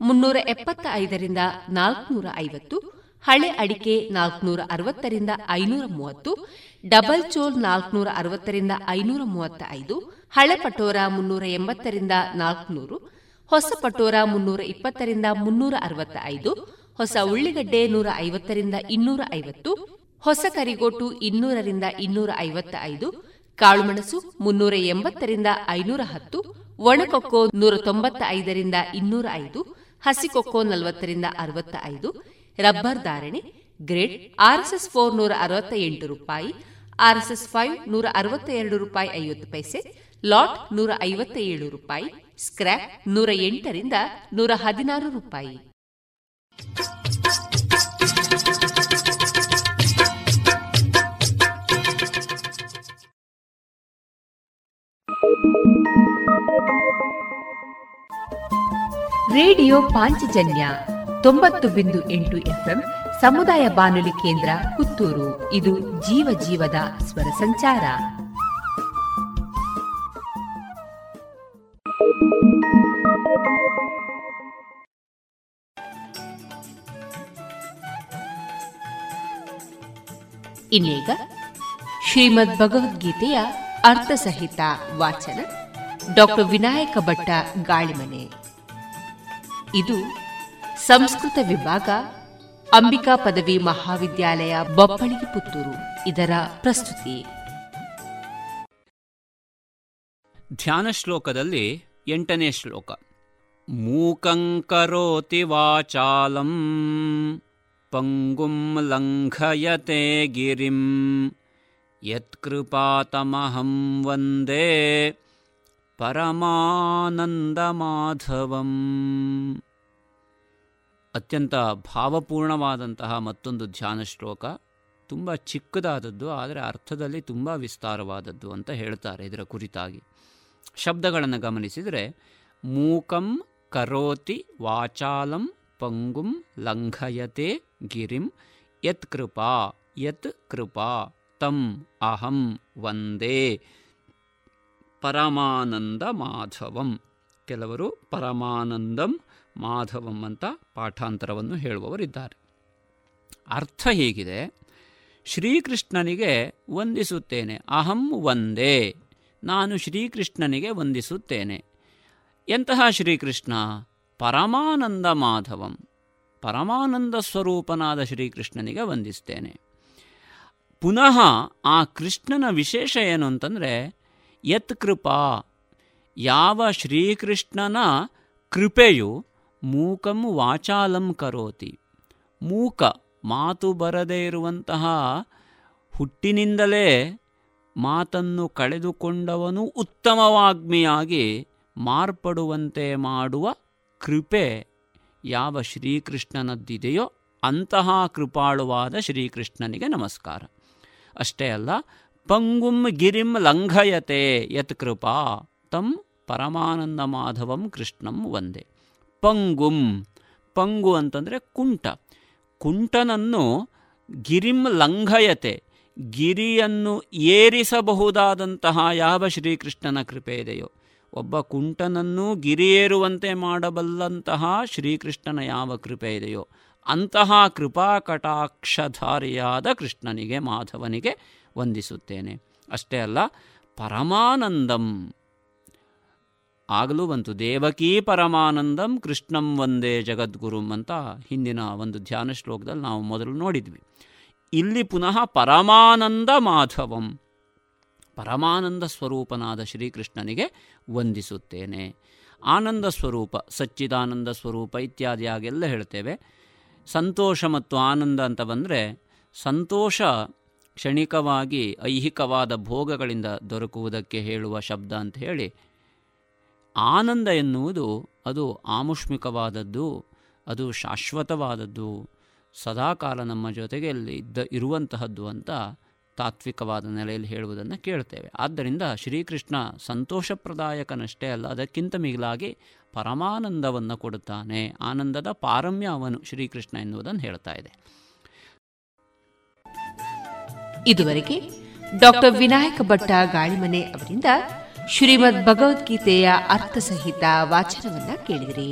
ಮುನ್ನೂರ ಎಪ್ಪತ್ತ ಐದರಿಂದ ನಾಲ್ಕುನೂರ ಐವತ್ತು ಹಳೆ ಅಡಿಕೆ ನಾಲ್ಕುನೂರ ಅರವತ್ತರಿಂದ ಐನೂರ ಮೂವತ್ತು ಡಬಲ್ ಚೋಲ್ ನಾಲ್ಕುನೂರ ಅರವತ್ತರಿಂದ ಐನೂರ ಮೂವತ್ತ ಐದು ಹಳೆ ಪಟೋರ ಮುನ್ನೂರ ಎಂಬತ್ತರಿಂದ ನಾಲ್ಕುನೂರು, ಹೊಸ ಪಟೋರ ಮುನ್ನೂರ ಇಪ್ಪತ್ತರಿಂದ ಮುನ್ನೂರ ಅರವತ್ತ ಐದು ಹೊಸ ಉಳ್ಳಿಗಡ್ಡೆ ನೂರ ಐವತ್ತರಿಂದ ಇನ್ನೂರ ಐವತ್ತು ಹೊಸ ಕರಿಗೋಟು ಇನ್ನೂರರಿಂದ ಇನ್ನೂರ ಐವತ್ತ ಐದು ಕಾಳುಮೆಣಸು ಮುನ್ನೂರ ಎಂಬತ್ತರಿಂದ ಐನೂರ ಹತ್ತು ಒಣಕೊಕ್ಕೋ ನೂರ ತೊಂಬತ್ತ ಐದರಿಂದ ಇನ್ನೂರ ಐದು ಹಸಿಕೊಕ್ಕೋ ನಲವತ್ತರಿಂದ ಅರವತ್ತ ಐದು ರಬ್ಬರ್ ಧಾರಣೆ, ಗ್ರೇಡ್, ಆರ್ಎಸ್ಎಸ್ ಫೋರ್ ನೂರ ಅರವತ್ತ ಎಂಟು ರೂಪಾಯಿ, ಆರ್ಎಸ್ಎಸ್ ಫೈವ್ ನೂರ ಅರವತ್ತ ಎರಡು ರೂಪಾಯಿ ಐವತ್ತು ಪೈಸೆ, ಲಾಟ್ ನೂರ ಐವತ್ತ ಏಳು ರೂಪಾಯಿ, ಸ್ಕ್ರ್ಯಾಪ್ ನೂರ ಎಂಟರಿಂದ ನೂರ ಹದಿನಾರು ರೂಪಾಯಿ. ರೇಡಿಯೋ ಪಾಂಚಜನ್ಯ ತೊಂಬತ್ತು ಬಿಂದು ಎಂಟು ಎಫ್ಎಂ ಸಮುದಾಯ ಬಾನುಲಿ ಕೇಂದ್ರ ಪುತ್ತೂರು. ಇದು ಜೀವ ಜೀವದ ಸ್ವರ ಸಂಚಾರ. ಇನ್ನೀಗ ಶ್ರೀಮದ್ ಭಗವದ್ಗೀತೆಯ ಅರ್ಥಸಹಿತ ವಾಚನ ಡಾಕ್ಟರ್ ವಿನಾಯಕ ಭಟ್ಟ ಗಾಳಿಮನೆ. ಇದು ಸಂಸ್ಕೃತ ವಿಭಾಗ, ಅಂಬಿಕಾ ಪದವಿ ಮಹಾವಿದ್ಯಾಲಯ ಬೊಪ್ಪಳಿಗೆ ಪುತ್ತೂರು. ಇದರ ಪ್ರಸ್ತುತಿ. ಧ್ಯಾನ ಶ್ಲೋಕದಲ್ಲಿ ಎಂಟನೇ ಶ್ಲೋಕ. ಮೂಕಂಕರೋತಿ ವಾಚಾಲಂ, ಪಂಗುಂ ಲಂಘಯತೆ ಗಿರಿಂ, ಯತ್ಕೃಪಾತಮಹಂ ವಂದೇ ಪರಮಾನಂದಮಾಧವಂ. ಅತ್ಯಂತ ಭಾವಪೂರ್ಣವಾದಂತಹ ಮತ್ತೊಂದು ಧ್ಯಾನ ಶ್ಲೋಕ. ತುಂಬ ಚಿಕ್ಕದಾದದ್ದು, ಆದರೆ ಅರ್ಥದಲ್ಲಿ ತುಂಬ ವಿಸ್ತಾರವಾದದ್ದು ಅಂತ ಹೇಳ್ತಾರೆ ಇದರ ಕುರಿತಾಗಿ. ಶಬ್ದಗಳನ್ನು ಗಮನಿಸಿದರೆ, ಮೂಕಂ ಕರೋತಿ ವಾಚಾಲಂ ಪಂಗುಂ ಲಂಘಯತೆ ಗಿರಿಂ ಯತ್ ಕೃಪಾ ಯತ್ ಕೃಪಾ ತಂ ಅಹಂ ವಂದೇ. ಪರಮಾನಂದ ಮಾಧವಂ. ಕೆಲವರು ಪರಮಾನಂದಂ ಮಾಧವಂ ಅಂತ ಪಾಠಾಂತರವನ್ನು ಹೇಳುವವರಿದ್ದಾರೆ. ಅರ್ಥ ಹೇಗಿದೆ. ಶ್ರೀಕೃಷ್ಣನಿಗೆ ವಂದಿಸುತ್ತೇನೆ. ಅಹಂ ವಂದೇ. ನಾನು ಶ್ರೀಕೃಷ್ಣನಿಗೆ ವಂದಿಸುತ್ತೇನೆ. ಎಂತಹ ಶ್ರೀಕೃಷ್ಣ? ಪರಮಾನಂದ ಮಾಧವಂ. ಪರಮಾನಂದ ಸ್ವರೂಪನಾದ ಶ್ರೀಕೃಷ್ಣನಿಗೆ ವಂದಿಸ್ತೇನೆ. ಪುನಃ ಆ ಕೃಷ್ಣನ ವಿಶೇಷ ಏನು ಅಂತಂದರೆ ಯತ್ ಕೃಪಾ. ಯಾವ ಶ್ರೀಕೃಷ್ಣನ ಕೃಪೆಯು ಮೂಕಂ ವಾಚಾಲಂ ಕರೋತಿ. ಮೂಕ ಮಾತು ಬರದೇ ಇರುವಂತಹ ಹುಟ್ಟಿನಿಂದಲೇ ಮಾತನ್ನು ಕಳೆದುಕೊಂಡವನು ಉತ್ತಮವಾಗ್ಮಿಯಾಗಿ ಮಾರ್ಪಡುವಂತೆ ಮಾಡುವ ಕೃಪೆ ಯಾವ ಶ್ರೀಕೃಷ್ಣನದ್ದಿದೆಯೋ ಅಂತಹ ಕೃಪಾಳುವಾದ ಶ್ರೀಕೃಷ್ಣನಿಗೆ ನಮಸ್ಕಾರ. ಅಷ್ಟೇ ಅಲ್ಲ ಪಂಗುಂ ಗಿರಿಂ ಲಂಘಯತೆ ಯತ್ ಕೃಪಾ, ತಂ ಪರಮಾನಂದ ಮಾಧವಂ ಕೃಷ್ಣಂ ಒಂದೇ ಪಂಗುಂ, ಪಂಗು ಅಂತಂದರೆ ಕುಂಟ. ಕುಂಟನನ್ನು ಗಿರಿಂ ಲಂಘಯತೆ, ಗಿರಿಯನ್ನು ಏರಿಸಬಹುದಾದಂತಹ ಯಾವ ಶ್ರೀಕೃಷ್ಣನ ಕೃಪೆ ಇದೆಯೋ, ಒಬ್ಬ ಕುಂಟನನ್ನು ಗಿರಿಯೇರುವಂತೆ ಮಾಡಬಲ್ಲಂತಹ ಶ್ರೀಕೃಷ್ಣನ ಯಾವ ಕೃಪೆ ಇದೆಯೋ, ಅಂತಹ ಕೃಪಾ ಕಟಾಕ್ಷಧಾರಿಯಾದ ಕೃಷ್ಣನಿಗೆ, ಮಾಧವನಿಗೆ ವಂದಿಸುತ್ತೇನೆ. ಅಷ್ಟೇ ಅಲ್ಲ, ಪರಮಾನಂದಂ. ಆಗಲೂ ಬಂತು, ದೇವಕೀ ಪರಮಾನಂದಂ, ಕೃಷ್ಣಂ ವಂದೇ ಜಗದ್ಗುರುಂ ಅಂತ ಹಿಂದಿನ ಒಂದು ಧ್ಯಾನ ಶ್ಲೋಕದಲ್ಲಿ ನಾವು ಮೊದಲು ನೋಡಿದ್ವಿ. ಇಲ್ಲಿ ಪುನಃ ಪರಮಾನಂದ ಮಾಧವಂ. ಪರಮಾನಂದ ಸ್ವರೂಪನಾದ ಶ್ರೀಕೃಷ್ಣನಿಗೆ ವಂದಿಸುತ್ತೇನೆ. ಆನಂದ ಸ್ವರೂಪ, ಸಚ್ಚಿದಾನಂದ ಸ್ವರೂಪ ಇತ್ಯಾದಿಯಾಗೆಲ್ಲ ಹೇಳ್ತೇವೆ. ಸಂತೋಷ ಮತ್ತು ಆನಂದ ಅಂತ ಬಂದರೆ ಸಂತೋಷ ಕ್ಷಣಿಕವಾಗಿ ಐಹಿಕವಾದ ಭೋಗಗಳಿಂದ ದೊರಕುವುದಕ್ಕೆ ಹೇಳುವ ಶಬ್ದ ಅಂತ ಹೇಳಿ, ಆನಂದ ಎನ್ನುವುದು ಅದು ಆಮುಷ್ಮಿಕವಾದದ್ದು, ಅದು ಶಾಶ್ವತವಾದದ್ದು, ಸದಾಕಾಲ ನಮ್ಮ ಜೊತೆಗೆ ಇದ್ದ, ಇರುವಂತಹದ್ದು ಅಂತ ತಾತ್ವಿಕವಾದ ನೆಲೆಯಲ್ಲಿ ಹೇಳುವುದನ್ನು ಕೇಳ್ತೇವೆ. ಆದ್ದರಿಂದ ಶ್ರೀಕೃಷ್ಣ ಸಂತೋಷಪ್ರದಾಯಕನಷ್ಟೇ ಅಲ್ಲ, ಅದಕ್ಕಿಂತ ಮಿಗಿಲಾಗಿ ಪರಮಾನಂದವನ್ನು ಕೊಡುತ್ತಾನೆ, ಆನಂದದ ಪಾರಮ್ಯ ಅವನು ಶ್ರೀಕೃಷ್ಣ ಎನ್ನುವುದನ್ನು ಹೇಳ್ತಾ ಇದೆ. ಇದುವರೆಗೆ ಡಾಕ್ಟರ್ ವಿನಾಯಕ ಭಟ್ಟ ಗಾಳಿಮನೆ ಅವರಿಂದ ಶ್ರೀಮದ್ ಭಗವದ್ಗೀತೆಯ ಅರ್ಥಸಹಿತ ವಾಚನವನ್ನ ಕೇಳಿದಿರಿ.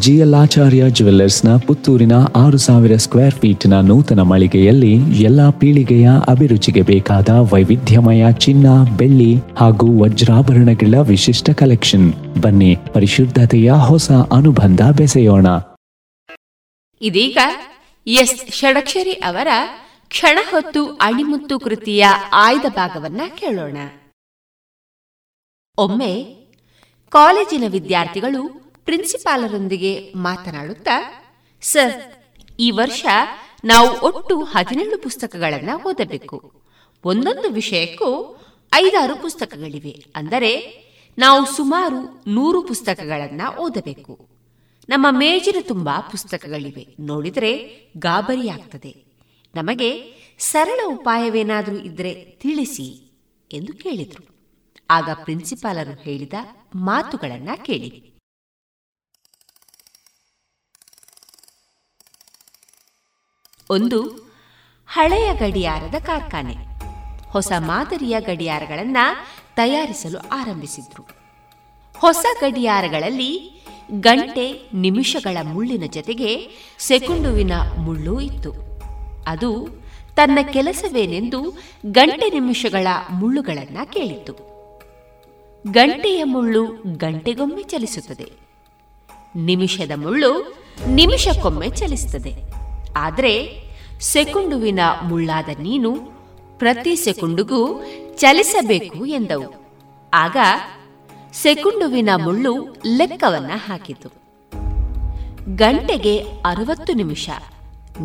ಜಿಎಲ್ ಆಚಾರ್ಯ ಜುವೆಲ್ಲರ್ಸ್ನ ಪುತ್ತೂರಿನ ಆರು ಸಾವಿರ ಸ್ಕ್ವೇರ್ ಫೀಟ್ನ ನೂತನ ಮಳಿಗೆಯಲ್ಲಿ ಎಲ್ಲಾ ಪೀಳಿಗೆಯ ಅಭಿರುಚಿಗೆ ಬೇಕಾದ ವೈವಿಧ್ಯಮಯ ಚಿನ್ನ ಬೆಳ್ಳಿ ಹಾಗೂ ವಜ್ರಾಭರಣಗಳ ವಿಶಿಷ್ಟ ಕಲೆಕ್ಷನ್ ಬನ್ನಿ ಪರಿಶುದ್ಧತೆಯ ಹೊಸ ಅನುಬಂಧ ಬೆಸೆಯೋಣ. ಇದೀಗ ಎಸ್. ಷಡಕ್ಷರಿ ಅವರ ಕ್ಷಣ ಹೊತ್ತು ಅಣಿಮುತ್ತು ಕೃತಿಯ ಆಯ್ದ ಭಾಗವನ್ನ ಕೇಳೋಣ. ಒಮ್ಮೆ ಕಾಲೇಜಿನ ವಿದ್ಯಾರ್ಥಿಗಳು ಪ್ರಿನ್ಸಿಪಾಲರೊಂದಿಗೆ ಮಾತನಾಡುತ್ತಾ, ಸರ್, ಈ ವರ್ಷ ನಾವು ಒಟ್ಟು ಹದಿನೇಳು ಪುಸ್ತಕಗಳನ್ನು ಓದಬೇಕು. ಒಂದೊಂದು ವಿಷಯಕ್ಕೂ ಐದಾರು ಪುಸ್ತಕಗಳಿವೆ. ಅಂದರೆ ನಾವು ಸುಮಾರು ನೂರು ಪುಸ್ತಕಗಳನ್ನು ಓದಬೇಕು. ನಮ್ಮ ಮೇಜಿನ ತುಂಬಾ ಪುಸ್ತಕಗಳಿವೆ. ನೋಡಿದರೆ ಗಾಬರಿಯಾಗ್ತದೆ. ನಮಗೆ ಸರಳ ಉಪಾಯವೇನಾದರೂ ಇದ್ರೆ ತಿಳಿಸಿ ಎಂದು ಕೇಳಿದರು. ಆಗ ಪ್ರಿನ್ಸಿಪಾಲರು ಹೇಳಿದ ಮಾತುಗಳನ್ನ ಕೇಳಿ. ಒಂದು ಹಳೆಯ ಗಡಿಯಾರದ ಕಾರ್ಖಾನೆ. ಹೊಸ ಮಾದರಿಯ ಗಡಿಯಾರಗಳನ್ನು ತಯಾರಿಸಲು ಆರಂಭಿಸಿದ್ರು. ಹೊಸ ಗಡಿಯಾರಗಳಲ್ಲಿ ಗಂಟೆ ನಿಮಿಷಗಳ ಮುಳ್ಳಿನ ಜೊತೆಗೆ ಸೆಕುಂಡುವಿನ ಮುಳ್ಳು ಇತ್ತು. ಅದು ತನ್ನ ಕೆಲಸವೇನೆಂದು ಗಂಟೆ ನಿಮಿಷಗಳ ಮುಳ್ಳುಗಳನ್ನು ಕೇಳಿತು ಗಂಟೆಯ ಮುಳ್ಳು ಗಂಟೆಗೊಮ್ಮೆ ಚಲಿಸುತ್ತದೆ. ನಿಮಿಷದ ಮುಳ್ಳು ನಿಮಿಷಕ್ಕೊಮ್ಮೆ ಚಲಿಸುತ್ತದೆ. ಆದರೆ ಸೆಕುಂಡುವಿನ ಮುಳ್ಳಾದ ನೀನು ಪ್ರತಿ ಸೆಕುಂಡುಗೂ ಚಲಿಸಬೇಕು ಎಂದವು. ಆಗ ಸೆಕುಂಡುವಿನ ಮುಳ್ಳು ಲೆಕ್ಕವನ್ನ ಹಾಕಿತು. ಗಂಟೆಗೆ ಅರವತ್ತು ನಿಮಿಷ,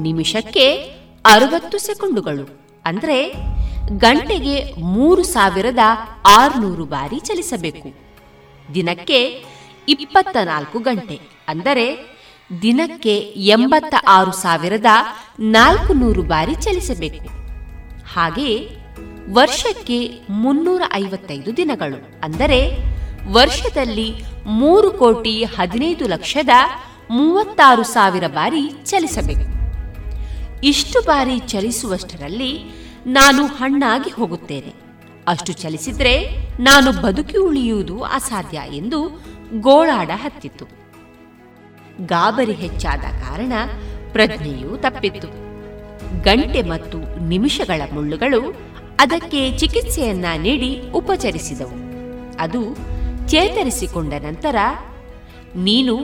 ನಿಮಿಷಕ್ಕೆ ಅರವತ್ತು ಸೆಕುಂಡುಗಳು, ಅಂದ್ರೆ ಗಂಟೆಗೆ ಮೂರು ಸಾವಿರದ ಆರುನೂರು ಬಾರಿ ಚಲಿಸಬೇಕು. ದಿನಕ್ಕೆ ಇಪ್ಪತ್ತ ನಾಲ್ಕು ಗಂಟೆ, ಅಂದರೆ ದಿನಕ್ಕೆ ಎಂಬತ್ತ ಆರು ಸಾವಿರದ ನಾಲ್ಕು ನೂರು ಬಾರಿ ಚಲಿಸಬೇಕು. ಹಾಗೆಯೇ ವರ್ಷಕ್ಕೆ ಮುನ್ನೂರ ಐವತ್ತೈದು ದಿನಗಳು, ಅಂದರೆ ವರ್ಷದಲ್ಲಿ ಮೂರು ಕೋಟಿ ಹದಿನೈದು ಲಕ್ಷದ ಮೂವತ್ತಾರು ಸಾವಿರ ಬಾರಿ ಚಲಿಸಬೇಕು. ಇಷ್ಟು ಬಾರಿ ಚಲಿಸುವಷ್ಟರಲ್ಲಿ ನಾನು ಹಣ್ಣಾಗಿ ಹೋಗುತ್ತೇನೆ. ಅಷ್ಟು ಚಲಿಸಿದ್ರೆ ನಾನು ಬದುಕಿ ಉಳಿಯುವುದು ಅಸಾಧ್ಯ ಎಂದು ಗೋಳಾಡ ಹತ್ತಿತ್ತು. ಗಾಬರಿ ಹೆಚ್ಚಾದ ಕಾರಣ ಪ್ರಜ್ಞೆಯೂ ತಪ್ಪಿತ್ತು. ಗಂಟೆ ಮತ್ತು ನಿಮಿಷಗಳ ಮುಳ್ಳುಗಳು ಅದಕ್ಕೆ ಚಿಕಿತ್ಸೆಯನ್ನ ನೀಡಿ ಉಪಚರಿಸಿದವು. ಅದು ಚೇತರಿಸಿಕೊಂಡ ನಂತರ, ನೀನು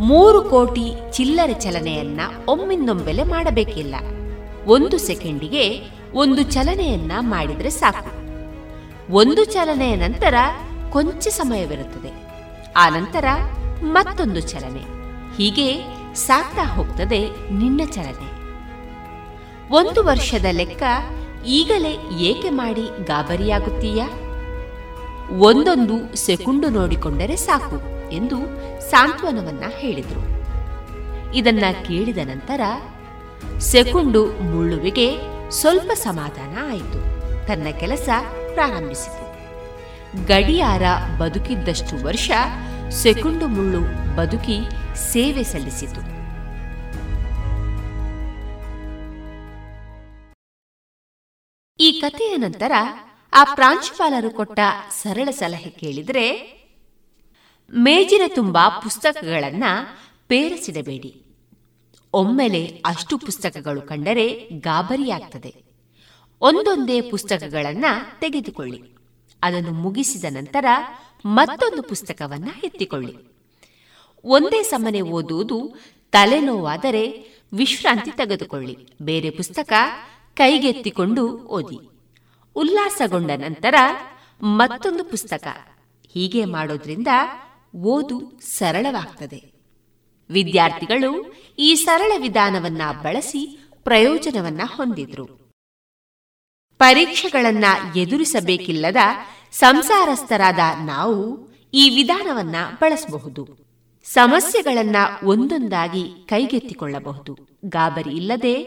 ಮೂರು ಕೋಟಿ ಚಿಲ್ಲರೆ ಚಲನೆಯನ್ನ ಒಮ್ಮಿಂದೊಂಬೆಲೆ ಮಾಡಬೇಕಿಲ್ಲ. ಒಂದು ಸೆಕೆಂಡಿಗೆ ಒಂದು ಚಲನೆಯನ್ನ ಮಾಡಿದರೆ ಸಾಕು. ಒಂದು ಚಲನೆಯ ನಂತರ ಕೊಂಚ ಸಮಯವಿರುತ್ತದೆ. ಆ ನಂತರ ಮತ್ತೊಂದು ಚಲನೆ. ಹೀಗೆ ಸಾಕ್ತಾ ಹೋಗ್ತದೆ ನಿನ್ನ ಚಲನೆ. ಒಂದು ವರ್ಷದ ಲೆಕ್ಕ ಈಗಲೇ ಏಕೆ ಮಾಡಿ ಗಾಬರಿಯಾಗುತ್ತೀಯಾ? ಒಂದೊಂದು ಸೆಕುಂಡು ನೋಡಿಕೊಂಡರೆ ಸಾಕು ಎಂದು ಸಾಂತ್ವನವನ್ನ ಹೇಳಿದರು. ಇದನ್ನ ಕೇಳಿದ ನಂತರ ಸೆಕುಂಡು ಮುಳ್ಳುವಿಗೆ ಸ್ವಲ್ಪ ಸಮಾಧಾನ ಆಯಿತು. ತನ್ನ ಕೆಲಸ ಪ್ರಾರಂಭಿಸಿತು. ಗಡಿಯಾರ ಬದುಕಿದ್ದಷ್ಟು ವರ್ಷ ಸೆಕುಂಡು ಮುಳ್ಳು ಬದುಕಿ ಸೇವೆ ಸಲ್ಲಿಸಿತು. ಈ ಕಥೆಯ ನಂತರ ಆ ಪ್ರಾಂಶುಪಾಲರು ಕೊಟ್ಟ ಸರಳ ಸಲಹೆ ಕೇಳಿದರೆ, ಮೇಜಿನ ತುಂಬಾ ಪುಸ್ತಕಗಳನ್ನ ಪೇರಿಸಿಡಬೇಡಿ. ಒಮ್ಮೆಲೆ ಅಷ್ಟು ಪುಸ್ತಕಗಳು ಕಂಡರೆ ಗಾಬರಿಯಾಗ್ತದೆ. ಒಂದೊಂದೇ ಪುಸ್ತಕಗಳನ್ನ ತೆಗೆದುಕೊಳ್ಳಿ. ಅದನ್ನು ಮುಗಿಸಿದ ನಂತರ ಮತ್ತೊಂದು ಪುಸ್ತಕವನ್ನ ಎತ್ತಿಕೊಳ್ಳಿ. ಒಂದೇ ಸಮನೆ ಓದುವುದು ತಲೆನೋವಾದರೆ ವಿಶ್ರಾಂತಿ ತೆಗೆದುಕೊಳ್ಳಿ. ಬೇರೆ ಪುಸ್ತಕ ಕೈಗೆತ್ತಿಕೊಂಡು ಓದಿ. ಉಲ್ಲಾಸಗೊಂಡ ನಂತರ ಮತ್ತೊಂದು ಪುಸ್ತಕ ಹೀಗೆ ಮಾಡೋದ್ರಿಂದ ಓದು ಸರಳವಾಗ್ತದೆ. ವಿದ್ಯಾರ್ಥಿಗಳು ಈ ಸರಳ ವಿಧಾನವನ್ನ ಬಳಸಿ ಪ್ರಯೋಜನವನ್ನ ಹೊಂದಿದ್ರು. ಪರೀಕ್ಷೆಗಳನ್ನ ಎದುರಿಸಬೇಕಿಲ್ಲದ ಸಂಸಾರಸ್ಥರಾದ ನಾವು ಈ ವಿಧಾನವನ್ನ ಬಳಸಬಹುದು. ಸಮಸ್ಯೆಗಳನ್ನ ಒಂದೊಂದಾಗಿ ಕೈಗೆತ್ತಿಕೊಳ್ಳಬಹುದು. ಗಾಬರಿ ಇಲ್ಲದೆ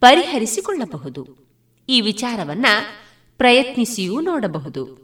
ಪರಿಹರಿಸಿಕೊಳ್ಳಬಹುದು. ಈ ವಿಚಾರವನ್ನ ಪ್ರಯತ್ನಿಸಿಯೂ ನೋಡಬಹುದು.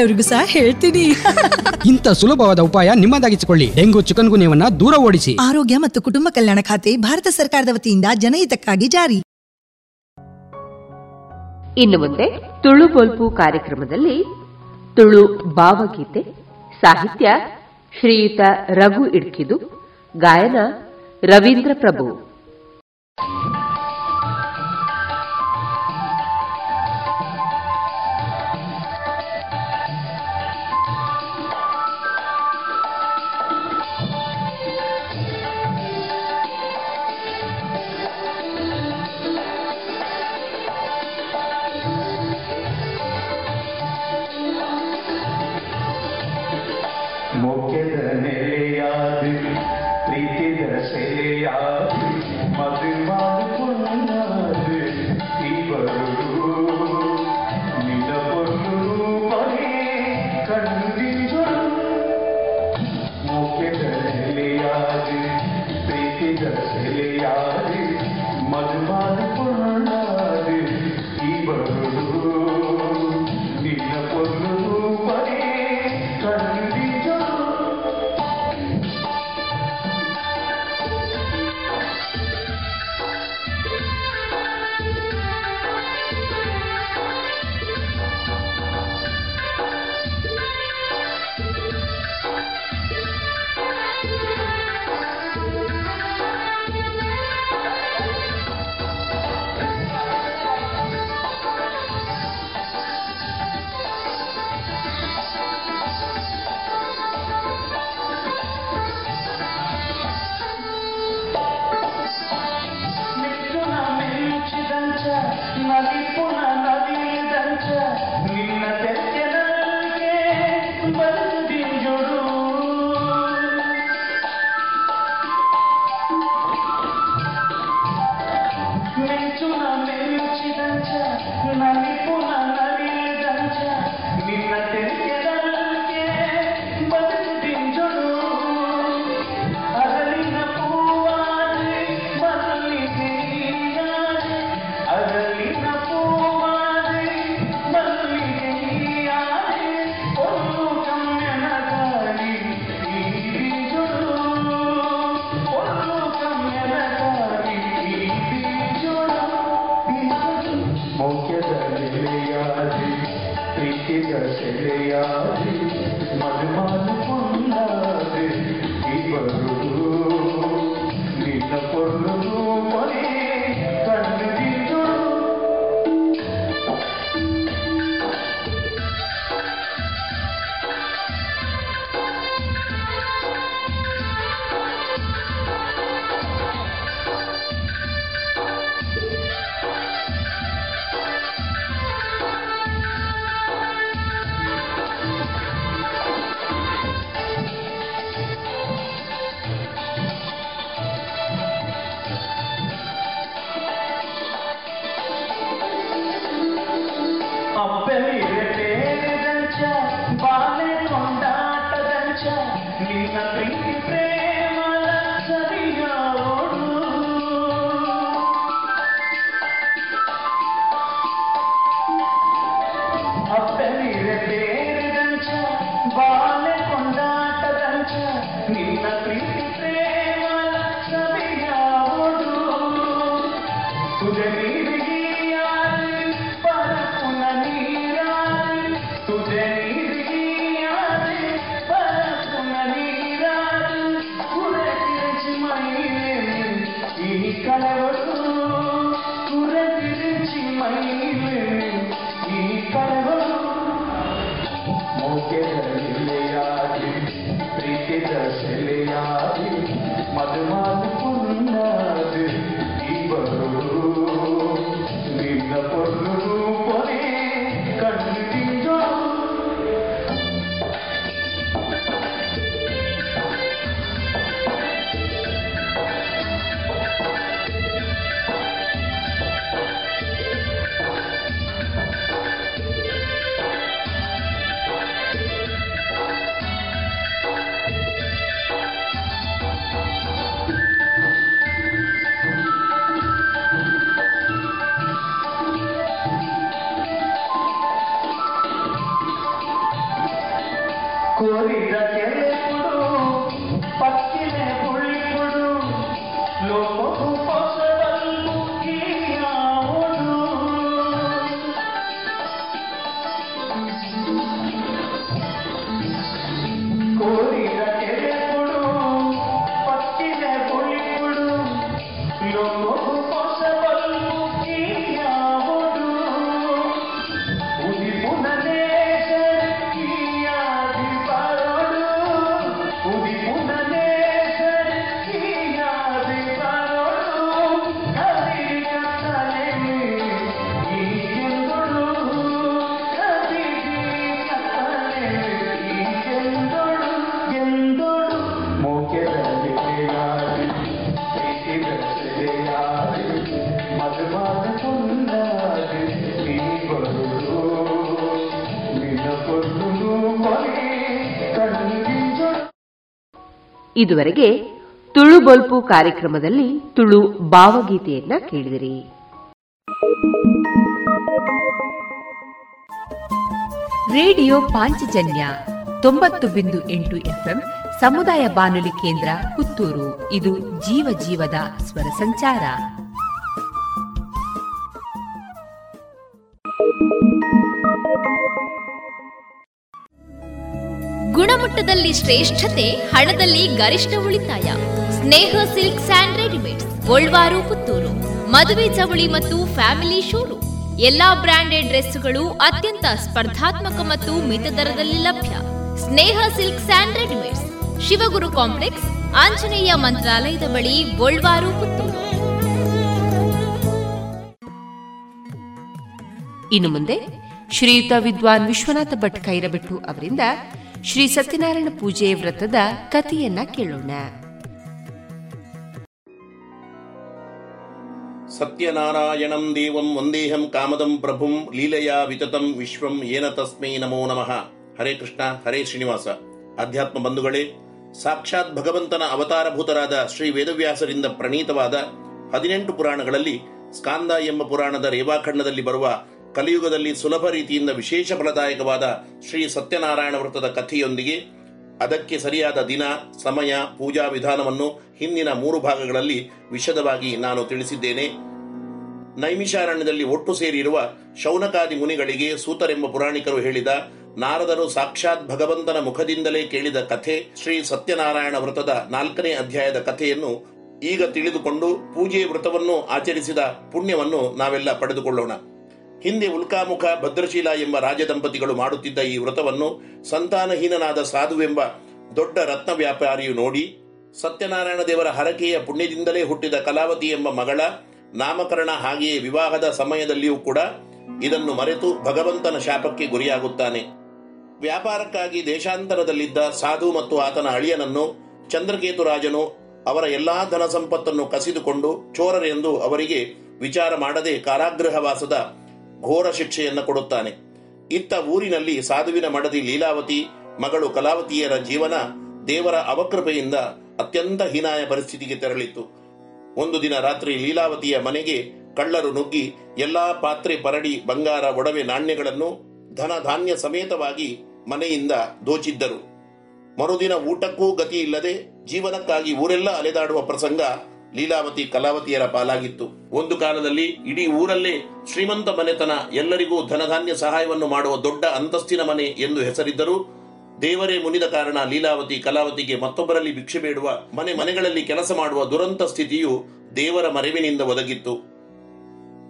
ಬೇರೆಯವ್ರಿಗೂ ಸಹ ಹೇಳ್ತೀನಿ. <laughs> ಇಂಥ ಸುಲಭವಾದ ಉಪಾಯ ನಿಮ್ಮದಾಗಿಸಿಕೊಳ್ಳಿ. ಡೆಂಗು ಚಿಕನ್ ಗುನ್ಯವನ್ನ ದೂರ ಓಡಿಸಿ. ಆರೋಗ್ಯ ಮತ್ತು ಕುಟುಂಬ ಕಲ್ಯಾಣ ಖಾತೆ ಭಾರತ ಸರ್ಕಾರದ ವತಿಯಿಂದ ಜನಹಿತಕ್ಕಾಗಿ ಜಾರಿ. ಇನ್ನು ಮುಂದೆ ತುಳು ಬೊಲ್ಪು ಕಾರ್ಯಕ್ರಮದಲ್ಲಿ ತುಳು ಭಾವಗೀತೆ ಸಾಹಿತ್ಯ ಶ್ರೀಯುತ ರಘು ಇಡ್ಕಿದು ಗಾಯನ ರವೀಂದ್ರ ಪ್ರಭು. Ela é ಇದುವರೆಗೆ ತುಳು ಬಲ್ಪು ಕಾರ್ಯಕ್ರಮದಲ್ಲಿ ತುಳು ಭಾವಗೀತೆಯನ್ನ ಕೇಳಿದಿರಿ. ರೇಡಿಯೋ ಪಾಂಚಜನ್ಯ ತೊಂಬತ್ತು ಬಿಂದು ಎಂಟು ಎಫ್ಎಂ ಸಮುದಾಯ ಬಾನುಲಿ ಕೇಂದ್ರ ಪುತ್ತೂರು. ಇದು ಜೀವ ಜೀವದ ಸ್ವರ ಸಂಚಾರ. ಗುಣಮಟ್ಟದಲ್ಲಿ ಶ್ರೇಷ್ಠತೆ, ಹಣದಲ್ಲಿ ಗರಿಷ್ಠ ಉಳಿತಾಯ. Sneha silk and readymade Golwar, Puttur. ಮದುವೆ ಚವಳಿ ಮತ್ತು ಫ್ಯಾಮಿಲಿ ಶೋರೂಮ್. ಎಲ್ಲಾ ಬ್ರಾಂಡೆಡ್ ಡ್ರೆಸ್ಗಳು ಅತ್ಯಂತ ಸ್ಪರ್ಧಾತ್ಮಕ ಮತ್ತು ಮಿತ ದರದಲ್ಲಿ ಲಭ್ಯ. Sneha silk and readymades. Shivaguru complex, Anjaneya ಮಂತ್ರಾಲಯದ ಬಳಿ, ಗೋಲ್ವಾರು, ಪುತ್ತೂರು. ಇನ್ನು ಮುಂದೆ ಶ್ರೀಯುತ ವಿದ್ವಾನ್ ವಿಶ್ವನಾಥ ಭಟ್ ಕೈರಬೆಟ್ಟು ಅವರಿಂದ ಶ್ರೀ ಸತ್ಯನಾರಾಯಣ ಪೂಜೆ ವ್ರತದ ಕಥೆಯನ್ನ ಕೇಳೋಣ. ಸತ್ಯನಾರಾಯಣಂ ದೇವಂ ವಂದೇಹಂ ಕಾಮದಂ ಪ್ರಭುಂ ಲೀಲೆಯ ವಿತತಂ ವಿಶ್ವಂ ಏನ ತಸ್ಮೈ ನಮೋ ನಮಃ. ಹರೇ ಕೃಷ್ಣ, ಹರೇ ಶ್ರೀನಿವಾಸ. ಅಧ್ಯಾತ್ಮ ಬಂಧುಗಳೇ, ಸಾಕ್ಷಾತ್ ಭಗವಂತನ ಅವತಾರಭೂತರಾದ ಶ್ರೀ ವೇದವ್ಯಾಸರಿಂದ ಪ್ರಣೀತವಾದ ಹದಿನೆಂಟು ಪುರಾಣಗಳಲ್ಲಿ ಸ್ಕಾಂದ ಎಂಬ ಪುರಾಣದ ರೇವಾಖಂಡದಲ್ಲಿ ಬರುವ ಕಲಿಯುಗದಲ್ಲಿ ಸುಲಭ ರೀತಿಯಿಂದ ವಿಶೇಷ ಫಲದಾಯಕವಾದ ಶ್ರೀ ಸತ್ಯನಾರಾಯಣ ವ್ರತದ ಕಥೆಯೊಂದಿಗೆ ಅದಕ್ಕೆ ಸರಿಯಾದ ದಿನ, ಸಮಯ, ಪೂಜಾ ವಿಧಾನವನ್ನು ಹಿಂದಿನ ಮೂರು ಭಾಗಗಳಲ್ಲಿ ವಿಶದವಾಗಿ ನಾನು ತಿಳಿಸಿದ್ದೇನೆ. ನೈಮಿಷಾರಣ್ಯದಲ್ಲಿ ಒಟ್ಟು ಸೇರಿರುವ ಶೌನಕಾದಿ ಮುನಿಗಳಿಗೆ ಸೂತರೆಂಬ ಪುರಾಣಿಕರು ಹೇಳಿದ ನಾರದರು ಸಾಕ್ಷಾತ್ ಭಗವಂತನ ಮುಖದಿಂದಲೇ ಕೇಳಿದ ಕಥೆ ಶ್ರೀ ಸತ್ಯನಾರಾಯಣ ವ್ರತದ ನಾಲ್ಕನೇ ಅಧ್ಯಾಯದ ಕಥೆಯನ್ನು ಈಗ ತಿಳಿದುಕೊಂಡು ಪೂಜೆ ವ್ರತವನ್ನು ಆಚರಿಸಿದ ಪುಣ್ಯವನ್ನು ನಾವೆಲ್ಲ ಪಡೆದುಕೊಳ್ಳೋಣ. ಹಿಂದೆ ಉಲ್ಕಾಮುಖ ಭದ್ರಶೀಲ ಎಂಬ ರಾಜದಂಪತಿಗಳು ಮಾಡುತ್ತಿದ್ದ ಈ ವ್ರತವನ್ನು ಸಂತಾನಹೀನನಾದ ಸಾಧುವೆಂಬ ದೊಡ್ಡ ರತ್ನ ವ್ಯಾಪಾರಿಯು ನೋಡಿ, ಸತ್ಯನಾರಾಯಣ ದೇವರ ಹರಕೆಯ ಪುಣ್ಯದಿಂದಲೇ ಹುಟ್ಟಿದ ಕಲಾವತಿ ಎಂಬ ಮಗಳ ನಾಮಕರಣ ಹಾಗೆಯೇ ವಿವಾಹದ ಸಮಯದಲ್ಲಿಯೂ ಕೂಡ ಇದನ್ನು ಮರೆತು ಭಗವಂತನ ಶಾಪಕ್ಕೆ ಗುರಿಯಾಗುತ್ತಾನೆ. ವ್ಯಾಪಾರಕ್ಕಾಗಿ ದೇಶಾಂತರದಲ್ಲಿದ್ದ ಸಾಧು ಮತ್ತು ಆತನ ಅಳಿಯನನ್ನು ಚಂದ್ರಕೇತು ರಾಜನು ಅವರ ಎಲ್ಲಾ ಧನ ಸಂಪತ್ತನ್ನು ಕಸಿದುಕೊಂಡು ಚೋರರೆಂದು ಅವರಿಗೆ ವಿಚಾರ ಮಾಡದೆ ಕಾರಾಗೃಹವಾಸದ ಘೋರ ಶಿಕ್ಷೆಯನ್ನು ಕೊಡುತ್ತಾನೆ. ಇತ್ತ ಊರಿನಲ್ಲಿ ಸಾಧುವಿನ ಮಡದಿ ಲೀಲಾವತಿ, ಮಗಳು ಕಲಾವತಿಯರ ಜೀವನ ದೇವರ ಅವಕೃಪೆಯಿಂದ ಅತ್ಯಂತ ಹೀನಾಯ ಪರಿಸ್ಥಿತಿಗೆ ತೆರಳಿತ್ತು. ಒಂದು ದಿನ ರಾತ್ರಿ ಲೀಲಾವತಿಯ ಮನೆಗೆ ಕಳ್ಳರು ನುಗ್ಗಿ ಎಲ್ಲಾ ಪಾತ್ರೆ ಪರಡಿ ಬಂಗಾರ ಒಡವೆ ನಾಣ್ಯಗಳನ್ನು ಧನ ಧಾನ್ಯ ಸಮೇತವಾಗಿ ಮನೆಯಿಂದ ದೋಚಿದ್ದರು. ಮರುದಿನ ಊಟಕ್ಕೂ ಗತಿ ಇಲ್ಲದೆ ಜೀವನಕ್ಕಾಗಿ ಊರೆಲ್ಲ ಅಲೆದಾಡುವ ಪ್ರಸಂಗ ಲೀಲಾವತಿ ಕಲಾವತಿಯರ ಪಾಲಾಗಿತ್ತು. ಒಂದು ಕಾಲದಲ್ಲಿ ಇಡೀ ಊರಲ್ಲೇ ಶ್ರೀಮಂತ ಮನೆತನ, ಎಲ್ಲರಿಗೂ ಧನಧಾನ್ಯ ಸಹಾಯವನ್ನು ಮಾಡುವ ದೊಡ್ಡ ಅಂತಸ್ತಿನ ಮನೆ ಎಂದು ಹೆಸರಿದ್ದರೂ, ದೇವರೇ ಮುನಿದ ಕಾರಣ ಲೀಲಾವತಿ ಕಲಾವತಿಗೆ ಮತ್ತೊಬ್ಬರಲ್ಲಿ ಭಿಕ್ಷೆ ಬೇಡುವ, ಮನೆ ಮನೆಗಳಲ್ಲಿ ಕೆಲಸ ಮಾಡುವ ದುರಂತ ಸ್ಥಿತಿಯು ದೇವರ ಮರೆವಿನಿಂದ ಒದಗಿತ್ತು.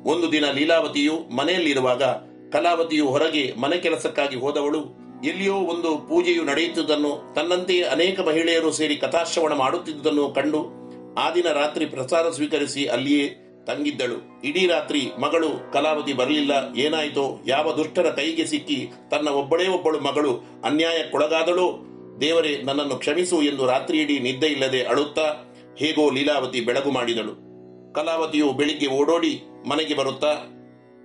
ಒಂದು ದಿನ ಲೀಲಾವತಿಯು ಮನೆಯಲ್ಲಿರುವಾಗ ಕಲಾವತಿಯು ಹೊರಗೆ ಮನೆ ಕೆಲಸಕ್ಕಾಗಿ ಹೋದವಳು, ಎಲ್ಲಿಯೋ ಒಂದು ಪೂಜೆಯು ನಡೆಯುತ್ತಿದ್ದನ್ನು, ತನ್ನಂತೆಯೇ ಅನೇಕ ಮಹಿಳೆಯರು ಸೇರಿ ಕಥಾಶ್ರವಣ ಮಾಡುತ್ತಿದ್ದುದನ್ನು ಕಂಡು ಆ ದಿನ ರಾತ್ರಿ ಪ್ರಸಾದ ಸ್ವೀಕರಿಸಿ ಅಲ್ಲಿಯೇ ತಂಗಿದ್ದಳು. ಇಡೀ ರಾತ್ರಿ ಮಗಳು ಕಲಾವತಿ ಬರಲಿಲ್ಲ. ಏನಾಯಿತೋ? ಯಾವ ದುಷ್ಟರ ಕೈಗೆ ಸಿಕ್ಕಿ ತನ್ನ ಒಬ್ಬಳೇ ಒಬ್ಬಳು ಮಗಳು ಅನ್ಯಾಯಕ್ಕೊಳಗಾದಳೋ? ದೇವರೇ, ನನ್ನನ್ನು ಕ್ಷಮಿಸು ಎಂದು ರಾತ್ರಿ ಇಡೀ ನಿದ್ದೆ ಇಲ್ಲದೆ ಅಳುತ್ತಾ ಹೇಗೋ ಲೀಲಾವತಿ ಬೆಳಗು ಮಾಡಿದಳು. ಕಲಾವತಿಯು ಬೆಳಿಗ್ಗೆ ಓಡೋಡಿ ಮನೆಗೆ ಬರುತ್ತಾ,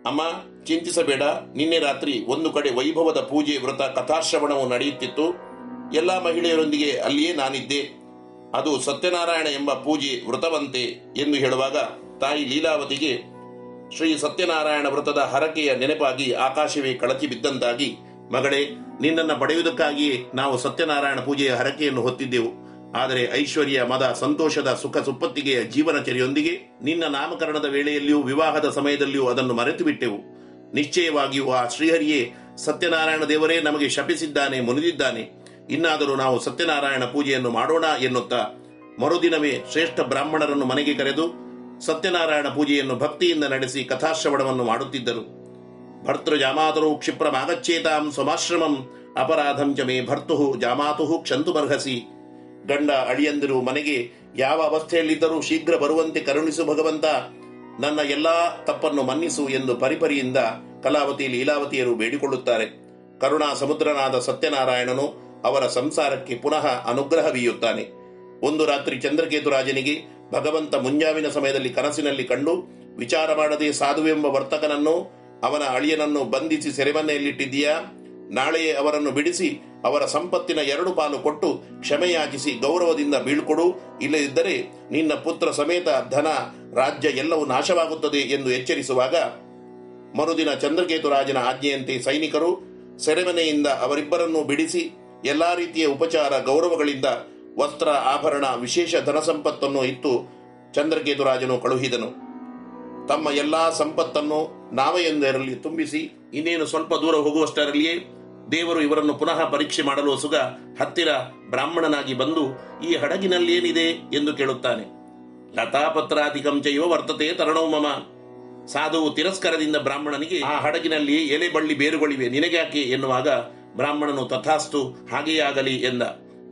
ಅಮ್ಮ, ಚಿಂತಿಸಬೇಡ. ನಿನ್ನೆ ರಾತ್ರಿ ಒಂದು ಕಡೆ ವೈಭವದ ಪೂಜೆ ವ್ರತ ಕಥಾಶ್ರವಣವು ನಡೆಯುತ್ತಿತ್ತು. ಎಲ್ಲಾ ಮಹಿಳೆಯರೊಂದಿಗೆ ಅಲ್ಲಿಯೇ ನಾನಿದ್ದೆ. ಅದು ಸತ್ಯನಾರಾಯಣ ಎಂಬ ಪೂಜೆ ವ್ರತವಂತೆ ಎಂದು ಹೇಳುವಾಗ ತಾಯಿ ಲೀಲಾವತಿಗೆ, ಶ್ರೀ ಸತ್ಯನಾರಾಯಣ ವ್ರತದ ಹರಕೆಯ ನೆನಪಾಗಿ ಆಕಾಶವೇ ಕಳಚಿ ಬಿದ್ದಂತಾಗಿ, ಮಗಳೇ, ನಿನ್ನನ್ನು ಪಡೆಯುವುದಕ್ಕಾಗಿಯೇ ನಾವು ಸತ್ಯನಾರಾಯಣ ಪೂಜೆಯ ಹರಕೆಯನ್ನು ಹೊತ್ತಿದ್ದೆವು. ಆದರೆ ಐಶ್ವರ್ಯ, ಮದ, ಸಂತೋಷದ, ಸುಖ ಸುಪ್ಪತ್ತಿಗೆಯ ಜೀವನಚರಿಯೊಂದಿಗೆ ನಿನ್ನ ನಾಮಕರಣದ ವೇಳೆಯಲ್ಲಿಯೂ ವಿವಾಹದ ಸಮಯದಲ್ಲಿಯೂ ಅದನ್ನು ಮರೆತು ಬಿಟ್ಟೆವು. ನಿಶ್ಚಯವಾಗಿಯೂ ಆ ಶ್ರೀಹರಿಯೇ, ಸತ್ಯನಾರಾಯಣ ದೇವರೇ ನಮಗೆ ಶಪಿಸಿದ್ದಾನೆ, ಮುನಿದಿದ್ದಾನೆ. ಇನ್ನಾದರೂ ನಾವು ಸತ್ಯನಾರಾಯಣ ಪೂಜೆಯನ್ನು ಮಾಡೋಣ ಎನ್ನುತ್ತಾ ಮರುದಿನವೇ ಶ್ರೇಷ್ಠ ಬ್ರಾಹ್ಮಣರನ್ನು ಮನೆಗೆ ಕರೆದು ಸತ್ಯನಾರಾಯಣ ಪೂಜೆಯನ್ನು ಭಕ್ತಿಯಿಂದ ನಡೆಸಿ ಕಥಾಶ್ರವಣವನ್ನು ಮಾಡುತ್ತಿದ್ದರು. ಭರ್ತೃ ಜಾಮಾತರು ಕ್ಷಿಪ್ರಮಾಗಚ್ಚೇತಾಂ ಸ್ವಮಾಶ್ರಮಂ ಅಪರಾಧಂ ಚ ಮೇ ಜಾಮಾತು ಕ್ಷಂತು ಬರ್ಹಸಿ. ಗಂಡ ಅಳಿಯಂದಿರು ಮನೆಗೆ ಯಾವ ಅವಸ್ಥೆಯಲ್ಲಿದ್ದರೂ ಶೀಘ್ರ ಬರುವಂತೆ ಕರುಣಿಸು ಭಗವಂತ, ನನ್ನ ಎಲ್ಲಾ ತಪ್ಪನ್ನು ಮನ್ನಿಸು ಎಂದು ಪರಿಪರಿಯಿಂದ ಕಲಾವತಿ ಲೀಲಾವತಿಯರು ಬೇಡಿಕೊಳ್ಳುತ್ತಾರೆ. ಕರುಣಾ ಸಮುದ್ರನಾದ ಸತ್ಯನಾರಾಯಣನು ಅವರ ಸಂಸಾರಕ್ಕೆ ಪುನಃ ಅನುಗ್ರಹ ಬೀಯುತ್ತಾನೆ ಒಂದು ರಾತ್ರಿ ಚಂದ್ರಕೇತು ರಾಜನಿಗೆ ಭಗವಂತ ಮುಂಜಾವಿನ ಸಮಯದಲ್ಲಿ ಕನಸಿನಲ್ಲಿ ಕಂಡು, ವಿಚಾರ ಮಾಡದೆ ಸಾಧುವೆಂಬ ವರ್ತಕನನ್ನು, ಅವನ ಅಳಿಯನನ್ನು ಬಂಧಿಸಿ ಸೆರೆಮನೆಯಲ್ಲಿಟ್ಟಿದ್ದೀಯಾ? ನಾಳೆಯೇ ಅವರನ್ನು ಬಿಡಿಸಿ, ಅವರ ಸಂಪತ್ತಿನ ಎರಡು ಪಾಲು ಕೊಟ್ಟು ಕ್ಷಮೆಯಾಚಿಸಿ ಗೌರವದಿಂದ ಬೀಳ್ಕೊಡು. ಇಲ್ಲದಿದ್ದರೆ ನಿನ್ನ ಪುತ್ರ ಸಮೇತ ಧನ, ರಾಜ್ಯ ಎಲ್ಲವೂ ನಾಶವಾಗುತ್ತದೆ ಎಂದು ಎಚ್ಚರಿಸುವಾಗ, ಮರುದಿನ ಚಂದ್ರಕೇತು ರಾಜನ ಆಜ್ಞೆಯಂತೆ ಸೈನಿಕರು ಸೆರೆಮನೆಯಿಂದ ಅವರಿಬ್ಬರನ್ನು ಬಿಡಿಸಿ ಎಲ್ಲಾ ರೀತಿಯ ಉಪಚಾರ, ಗೌರವಗಳಿಂದ ವಸ್ತ್ರ, ಆಭರಣ, ವಿಶೇಷ ಧನ ಸಂಪತ್ತನ್ನು ಇತ್ತು ಚಂದ್ರಕೇತುರಾಜನು ಕಳುಹಿದನು. ತಮ್ಮ ಎಲ್ಲಾ ಸಂಪತ್ತನ್ನು ನಾವೆಯೊಂದರಲ್ಲಿ ತುಂಬಿಸಿ, ಇನ್ನೇನು ಸ್ವಲ್ಪ ದೂರ ಹೋಗುವಷ್ಟರಲ್ಲಿಯೇ ದೇವರು ಇವರನ್ನು ಪುನಃ ಪರೀಕ್ಷೆ ಮಾಡಲು ಸುಗ ಹತ್ತಿರ ಬ್ರಾಹ್ಮಣನಾಗಿ ಬಂದು ಈ ಹಡಗಿನಲ್ಲೇನಿದೆ ಎಂದು ಕೇಳುತ್ತಾನೆ. ಲತಾಪತ್ರ ಚೈವ ವರ್ತತೆ ತರಣೋ ಮಮ. ಸಾಧುವು ತಿರಸ್ಕಾರದಿಂದ ಬ್ರಾಹ್ಮಣನಿಗೆ ಆ ಹಡಗಿನಲ್ಲಿ ಎಲೆ ಬಳ್ಳಿ ಬೇರುಗಳಿವೆ. ನಿನಗ್ಯಾಕೆ ಎನ್ನುವಾಗ ಬ್ರಾಹ್ಮಣನು ತಥಾಸ್ತು, ಹಾಗೆಯೇ ಆಗಲಿ ಎಂದ.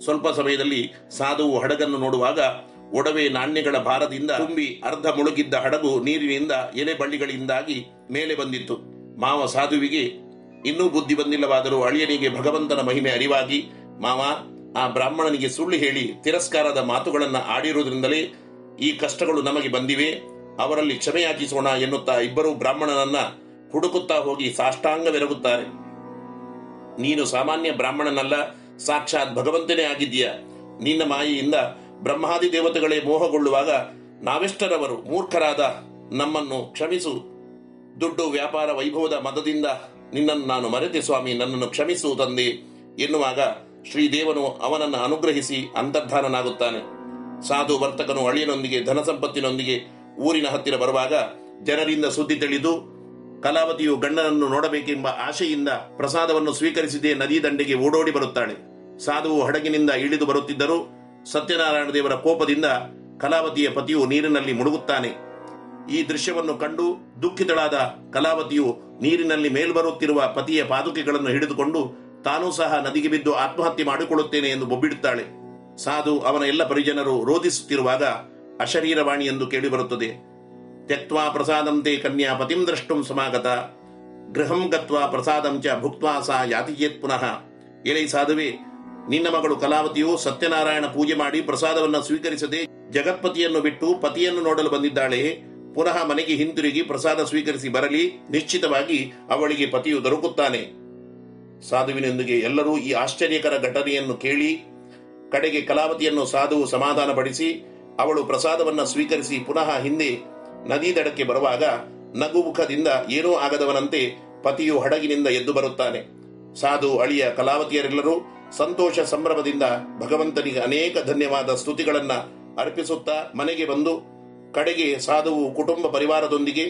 ಸ್ವಲ್ಪ ಸಮಯದಲ್ಲಿ ಸಾಧುವು ಹಡಗನ್ನು ನೋಡುವಾಗ ಒಡವೆ ನಾಣ್ಯಗಳ ಭಾರದಿಂದ ತುಂಬಿ ಅರ್ಧ ಮುಳುಗಿದ್ದ ಹಡಗು ನೀರಿನಿಂದ ಎಲೆ ಬಳ್ಳಿಗಳಿಂದಾಗಿ ಮೇಲೆ ಬಂದಿತ್ತು. ಮಾವ ಸಾಧುವಿಗೆ, ಇನ್ನೂ ಬುದ್ಧಿ ಬಂದಿಲ್ಲವಾದರೂ ಅಳಿಯನಿಗೆ ಭಗವಂತನ ಮಹಿಮೆ ಅರಿವಾಗಿ, ಮಾವ, ಆ ಬ್ರಾಹ್ಮಣನಿಗೆ ಸುಳ್ಳು ಹೇಳಿ ತಿರಸ್ಕಾರದ ಮಾತುಗಳನ್ನು ಆಡಿರುವುದರಿಂದಲೇ ಈ ಕಷ್ಟಗಳು ನಮಗೆ ಬಂದಿವೆ. ಅವರಲ್ಲಿ ಕ್ಷಮೆಯಾಚಿಸೋಣ ಎನ್ನುತ್ತಾ ಇಬ್ಬರು ಬ್ರಾಹ್ಮಣನನ್ನ ಹುಡುಕುತ್ತಾ ಹೋಗಿ ಸಾಷ್ಟಾಂಗವೆರಗುತ್ತಾರೆ. ನೀನು ಸಾಮಾನ್ಯ ಬ್ರಾಹ್ಮಣನಲ್ಲ, ಸಾಕ್ಷಾತ್ ಭಗವಂತನೇ ಆಗಿದ್ದೀಯ. ನಿನ್ನ ಮಾಯೆಯಿಂದ ಬ್ರಹ್ಮಾದಿ ದೇವತೆಗಳೇ ಮೋಹಗೊಳ್ಳುವಾಗ ನಾವೆಷ್ಟರವರು ಮೂರ್ಖರಾದ ನಮ್ಮನ್ನು ಕ್ಷಮಿಸು. ದುಡ್ಡು ವ್ಯಾಪಾರ ವೈಭವದ ಮದದಿಂದ ನಿನ್ನನ್ನು ನಾನು ಮರೆತೆ ಸ್ವಾಮಿ, ನನ್ನನ್ನು ಕ್ಷಮಿಸು ತಂದೆ ಎನ್ನುವಾಗ ಶ್ರೀದೇವನು ಅವನನ್ನು ಅನುಗ್ರಹಿಸಿ ಅಂತರ್ಧಾನನಾಗುತ್ತಾನೆ. ಸಾಧು ವರ್ತಕನು ಅಳಿಯನೊಂದಿಗೆ, ಧನ ಸಂಪತ್ತಿನೊಂದಿಗೆ ಊರಿನ ಹತ್ತಿರ ಬರುವಾಗ ಜನರಿಂದ ಸುದ್ದಿ ತಿಳಿದು ಕಲಾವತಿಯು ಗಂಡನನ್ನು ನೋಡಬೇಕೆಂಬ ಆಶೆಯಿಂದ ಪ್ರಸಾದವನ್ನು ಸ್ವೀಕರಿಸಿದೇ ನದಿ ದಂಡೆಗೆ ಓಡೋಡಿ ಬರುತ್ತಾಳೆ. ಸಾಧುವು ಹಡಗಿನಿಂದ ಇಳಿದು ಬರುತ್ತಿದ್ದರೂ ಸತ್ಯನಾರಾಯಣ ದೇವರ ಕೋಪದಿಂದ ಕಲಾವತಿಯ ಪತಿಯು ನೀರಿನಲ್ಲಿ ಮುಳುಗುತ್ತಾನೆ. ಈ ದೃಶ್ಯವನ್ನು ಕಂಡು ದುಃಖಿತಳಾದ ಕಲಾವತಿಯು ನೀರಿನಲ್ಲಿ ಮೇಲ್ಬರುತ್ತಿರುವ ಪತಿಯ ಪಾದುಕೆಗಳನ್ನು ಹಿಡಿದುಕೊಂಡು ತಾನೂ ಸಹ ನದಿಗೆ ಬಿದ್ದು ಆತ್ಮಹತ್ಯೆ ಮಾಡಿಕೊಳ್ಳುತ್ತೇನೆ ಎಂದು ಬೊಬ್ಬಿಡುತ್ತಾಳೆ. ಸಾಧು ಅವನ ಎಲ್ಲ ಪರಿಜನರು ರೋಧಿಸುತ್ತಿರುವಾಗ ಅಶರೀರವಾಣಿ ಎಂದು ಕೇಳಿಬರುತ್ತದೆ. ತ್ಯಕ್ವಾ ಪ್ರಸಾದಂತೆ ಕನ್ಯಾ ಪತಿಂ ದ್ರಷ್ಟುಂ ಸಮಾಗತ ಗೃಹಂ ಗತ್ವಾ ಪ್ರಸಾದಂ ಚ ಭುಕ್ತ್ವಾ ಸಾ ಯಾತಿಯೇತ್ ಪುನಃ ಎಲೈ ಸಾಧುವೆ ನಿನ್ನ ಮಗಳು ಕಲಾವತಿಯು ಸತ್ಯನಾರಾಯಣ ಪೂಜೆ ಮಾಡಿ ಪ್ರಸಾದವನ್ನು ಸ್ವೀಕರಿಸದೆ ಜಗತ್ಪತಿಯನ್ನು ಬಿಟ್ಟು ಪತಿಯನ್ನು ನೋಡಲು ಬಂದಿದ್ದಾಳೆ. ಪುನಃ ಮನೆಗೆ ಹಿಂತಿರುಗಿ ಪ್ರಸಾದ ಸ್ವೀಕರಿಸಿ ಬರಲಿ. ನಿಶ್ಚಿತವಾಗಿ ಅವಳಿಗೆ ಪತಿಯು ದೊರಕುತ್ತಾನೆ. ಸಾಧುವಿನೊಂದಿಗೆ ಎಲ್ಲರೂ ಈ ಆಶ್ಚರ್ಯಕರ ಘಟನೆಯನ್ನು ಕೇಳಿ, ಕಡೆಗೆ ಕಲಾವತಿಯನ್ನು ಸಾಧುವು ಸಮಾಧಾನಪಡಿಸಿ, ಅವಳು ಪ್ರಸಾದವನ್ನ ಸ್ವೀಕರಿಸಿ ಪುನಃ ಹಿಂದೆ ನದಿ ದಡಕ್ಕೆ ಬರುವಾಗ ನಗುಮುಖದಿಂದ ಏನೂ ಆಗದವನಂತೆ ಪತಿಯು ಹಡಗಿನಿಂದ ಎದ್ದು ಬರುತ್ತಾನೆ. ಸಾಧು ಅಳಿಯ ಕಲಾವತಿಯರೆಲ್ಲರೂ ಸಂತೋಷ ಸಂಭ್ರಮದಿಂದ ಭಗವಂತನಿಗೆ ಅನೇಕ ಧನ್ಯವಾದ ಸ್ತುತಿಗಳನ್ನ ಅರ್ಪಿಸುತ್ತಾ ಮನೆಗೆ ಬಂದು, ಕಡೆಗೆ ಸಾಧುವು ಕುಟುಂಬ ಪರಿವಾರದೊಂದಿಗೆ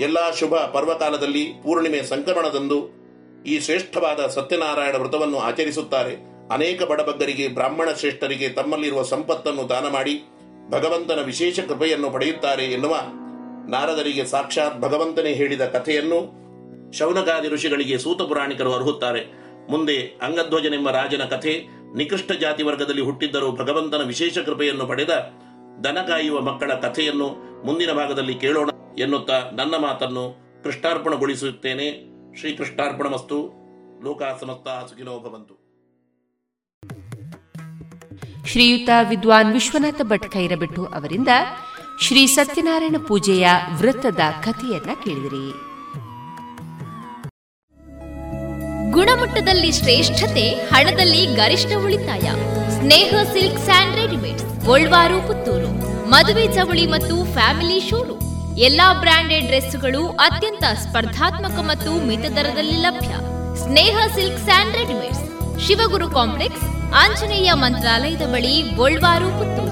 ಎಲ್ಲಾ ಶುಭ ಪರ್ವಕಾಲದಲ್ಲಿ ಪೂರ್ಣಿಮೆ ಸಂಕ್ರಮಣದಂದು ಈ ಶ್ರೇಷ್ಠವಾದ ಸತ್ಯನಾರಾಯಣ ವ್ರತವನ್ನು ಆಚರಿಸುತ್ತಾರೆ. ಅನೇಕ ಬಡಬಗ್ಗರಿಗೆ ಬ್ರಾಹ್ಮಣ ಶ್ರೇಷ್ಠರಿಗೆ ತಮ್ಮಲ್ಲಿರುವ ಸಂಪತ್ತನ್ನು ದಾನ ಮಾಡಿ ಭಗವಂತನ ವಿಶೇಷ ಕೃಪೆಯನ್ನು ಪಡೆಯುತ್ತಾರೆ ಎನ್ನುವ ನಾರದರಿಗೆ ಸಾಕ್ಷಾತ್ ಭಗವಂತನೇ ಹೇಳಿದ ಕಥೆಯನ್ನು ಶೌನಕಾದಿ ಋಷಿಗಳಿಗೆ ಸೂತ ಪುರಾಣಿಕರು ಅರ್ಹುತ್ತಾರೆ. ಮುಂದೆ ಅಂಗಧ್ವಜನೆಂಬ ರಾಜನ ಕಥೆ, ನಿಕೃಷ್ಟ ಜಾತಿ ವರ್ಗದಲ್ಲಿ ಹುಟ್ಟಿದ್ದರೂ ಭಗವಂತನ ವಿಶೇಷ ಕೃಪೆಯನ್ನು ಪಡೆದ ದನ ಕಾಯುವ ಮಕ್ಕಳ ಕಥೆಯನ್ನು ಮುಂದಿನ ಭಾಗದಲ್ಲಿ ಕೇಳೋಣ ಎನ್ನುತ್ತಾ ನನ್ನ ಮಾತನ್ನು ಕೃಷ್ಣಾರ್ಪಣಗೊಳಿಸುತ್ತೇನೆ. ಶ್ರೀಕೃಷ್ಣಾರ್ಪಣ ಮಸ್ತು ಲೋಕ ಶ್ರೀಯುತ ವಿದ್ವಾನ್ ವಿಶ್ವನಾಥ ಭಟ್ ಖೈರಬೆಟ್ಟು ಅವರಿಂದ ಶ್ರೀ ಸತ್ಯನಾರಾಯಣ ಪೂಜೆಯ ವೃತ್ತದ ಕಥೆಯನ್ನ ಕೇಳಿದಿರಿ. ಗುಣಮಟ್ಟದಲ್ಲಿ ಶ್ರೇಷ್ಠತೆ, ಹಣದಲ್ಲಿ ಗರಿಷ್ಠ ಉಳಿತಾಯ. Sneha silk and readymades, Golwar, Puttur. ಮದುವೆ ಚವಳಿ ಮತ್ತು ಫ್ಯಾಮಿಲಿ ಶೋರೂಮ್. ಎಲ್ಲಾ ಬ್ರಾಂಡೆಡ್ ಡ್ರೆಸ್ಗಳು ಅತ್ಯಂತ ಸ್ಪರ್ಧಾತ್ಮಕ ಮತ್ತು ಮಿತ ದರದಲ್ಲಿ ಲಭ್ಯ. Sneha silk and readymades. Shivaguru complex, Anjaneya ಮಂತ್ರಾಲಯದ ಬಳಿ ಗೋಲ್ವಾರು, ಪುತ್ತೂರು.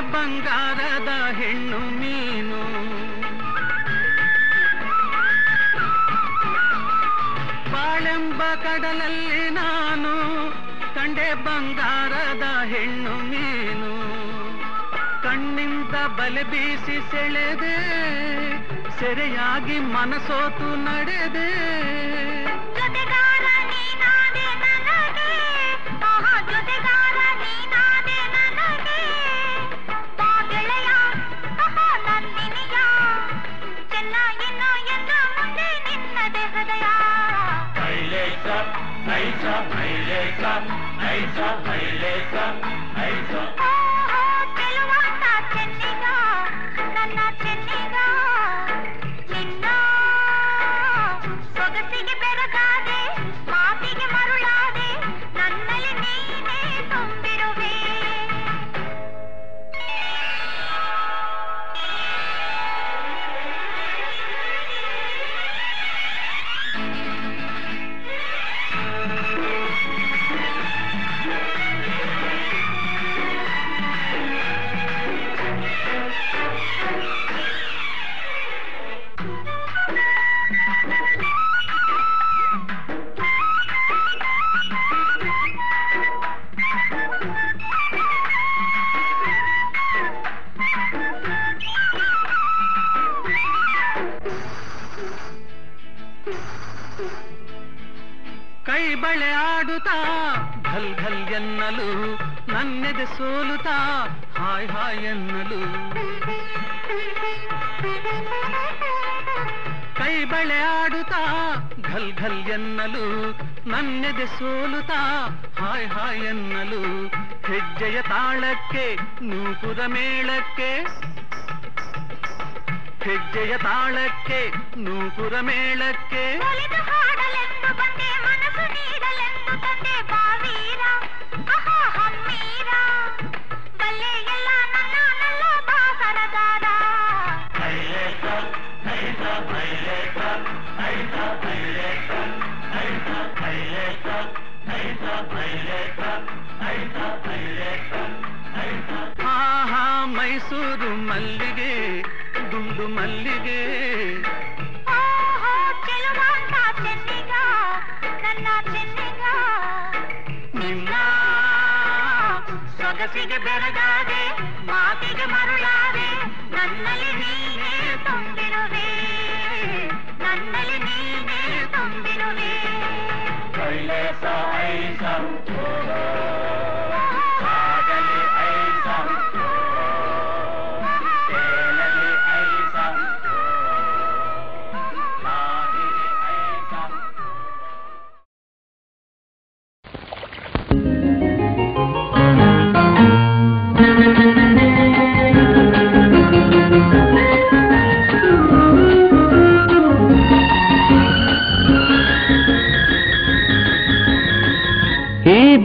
ಬಂಗಾರದ ಹೆಣ್ಣು ಮೀನು. ಬಾಳೆಂಬ ಕಡಲಲ್ಲಿ ನಾನು ಕಂಡೆ ಬಂಗಾರದ ಹೆಣ್ಣು ಮೀನು. ಕಣ್ಣಿಂದ ಬಲೆ ಬೀಸಿ ಸೆಳೆದೆ, ಸೆರೆಯಾಗಿ ಮನಸೋತು ನಡೆದೆ. san, ai sa hay lê san, ai sa. ಬಳೆ ಆಡುತ್ತಾ, ಘಲ್ ಘಲ್ ಎನ್ನಲು ನನ್ನೆದೆ ಸೋಲುತ್ತಾ, ಹಾಯ್ ಹಾಯ್ ಎನ್ನಲು. ಕೈ ಬಳೆ ಆಡುತ್ತಾ, ಘಲ್ ಘಲ್ ಎನ್ನಲು ನನ್ನೆದೆ ಸೋಲುತ್ತಾ, ಹಾಯ್ ಹಾಯ್ ಎನ್ನಲು. ಹೆಜ್ಜೆಯ ತಾಳಕ್ಕೆ, ನೂಪುರ ಮೇಳಕ್ಕೆ ಹೆಜ್ಜೆಯ ತಾಳಕ್ಕೆ ನೂಪುರ ಮೇಳಕ್ಕೆ ಒಲಿದು ಹಾಡಲೆಂದು ಬಂದೆ ಮನಸ್ಸು ನೀಡಲೆಂದು ತಂದೆ ಬಾವೀರ ಆಹಾ ಹಮ್ಮೀರ ಬಲ್ಲೆ ಎಲ್ಲ ನನ್ನ ನಲ್ಲ ಬಾಸರದಾರ ಹಾ ಹಾ ಮೈಸೂರು ಮಲ್ಲಿಗೆ ದುಂಡು ಮಲ್ಲಿಗೆ ಓಹೋ ಚೆಲುವಾಂತ ಚೆನ್ನಿಗ ನನ್ನ ಚೆನ್ನಿಗ ನಿನ್ನ ಸೊಗಸಿಗೆ ಬೆರಗಾದೆ ಮಾತಿಗೆ ಮರುಳಾದೆ ನನ್ನಲ್ಲಿ ನೀನೇ ತುಂಬಿರುವೆ ನನ್ನಲ್ಲಿ ನೀನೇ ತುಂಬಿರುವೆ ಈ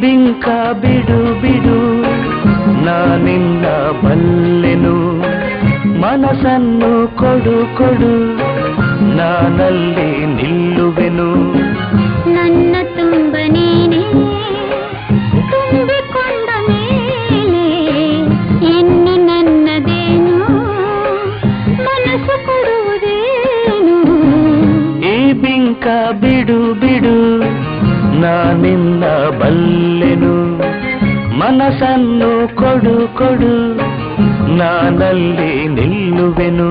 ಬಿಂಕ ಬಿಡು ಬಿಡು ನಾನಿಂದ ಬಲ್ಲೆನು. ಮನಸ್ಸನ್ನು ಕೊಡು ಕೊಡು ನಾನಲ್ಲಿ ನಿಲ್ಲುವೆನು. ನನ್ನ ತುಂಬ ನೀನೇ ತುಂಬಿಕೊಂಡ ಮೇಲೆ ಇನ್ನು ನನ್ನದೇನು? ಮನಸ್ಸು ಕೊಡುವುದೇನು? ಈ ಬಿಂಕ ಬಿಡು ಬಿಡು ನಾನಿನ್ನ ಬಲ್ಲೆನು ಮನಸ್ಸನ್ನು ಕೊಡು ಕೊಡು ನಾನಲ್ಲಿ ನಿಲ್ಲುವೆನು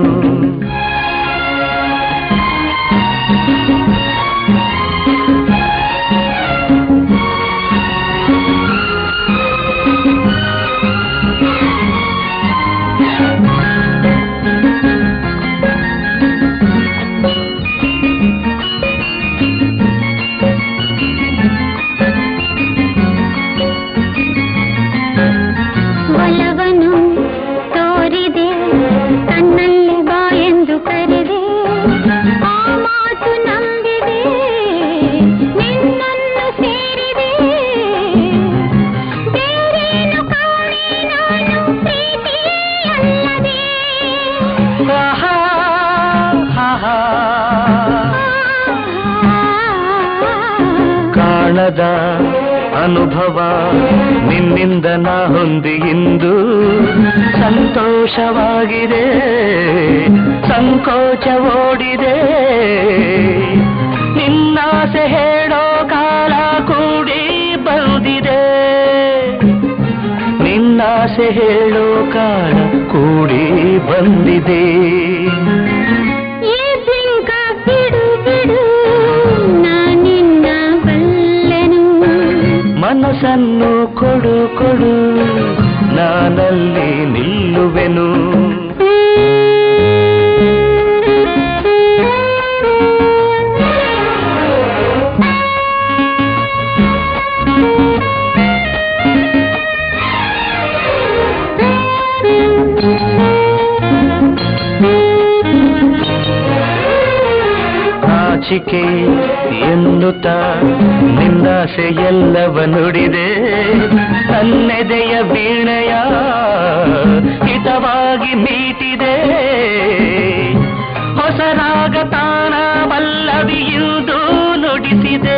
ಅನುಭವ. ನಿನ್ನಿಂದ ನಾ ಹೊಂದಿ ಇಂದು ಸಂತೋಷವಾಗಿದೆ ಸಂಕೋಚ ಓಡಿದೆ ನಿನ್ನಾಸೆ ಹೇಳೋ ಕಾಲ ಕೂಡಿ ಬಂದಿದೆ. ನಿನ್ನಾಸೆ ಹೇಳೋ ಕಾಲ ಕೂಡಿ ಬಂದಿದೆ. ಮನಸ್ಸನ್ನು ಕೊಡು ಕೊಡು ನಾನಲ್ಲಿ ನಿಲ್ಲುವೆನು ನಾಚಿಕೆ ಎನ್ನುತ್ತ ನಿನ್ನಾಸೆ ಎಲ್ಲವ ನುಡಿದೆ. ತನ್ನೆದೆಯ ವೀಣೆಯ ಹಿತವಾಗಿ ಮೀಟಿದೆ. ಹೊಸರಾಗ ತಾನ ವಲ್ಲವಿ ಎಂದು ನುಡಿಸಿದೆ.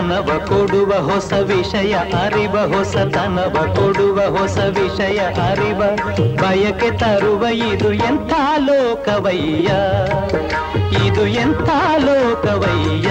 ಹೊಸತನವ ಕೊಡುವ ಹೊಸ ವಿಷಯ, ಅರಿವ ಹೊಸತನವ ಕೊಡುವ ಹೊಸ ವಿಷಯ, ಅರಿವ ಬಯಕೆ ತರುವ ಇದು ಎಂಥ ಲೋಕವಯ್ಯ? ಇದು ಎಂಥ ಲೋಕವಯ್ಯ?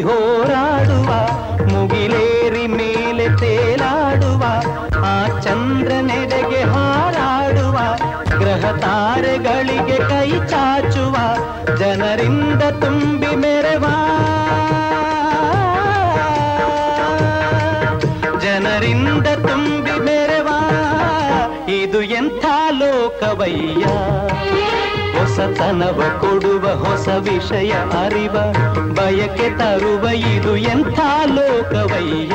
ಹೋರಾಡುವ, ಮುಗಿಲೇರಿ ಮೇಲೆ ತೇಲಾಡುವ, ಆ ಚಂದ್ರನೆಡೆಗೆ ಹಾರಾಡುವ, ಗ್ರಹ ತಾರೆಗಳಿಗೆ ಕೈ ಚಾಚುವ, ಜನರಿಂದ ತುಂಬಿ ಮೆರೆವ. ಜನರಿಂದ ತುಂಬಿ ಮೆರೆವ. ಇದು ಎಂಥ ಲೋಕವಯ್ಯ. ಹೊಸತನವ ಕೊಡುವ ಹೊಸ ವಿಷಯ ಅರಿವ ಬಯಕೆ ತರುವ ಇದು ಎಂಥ ಲೋಕವಯ್ಯ?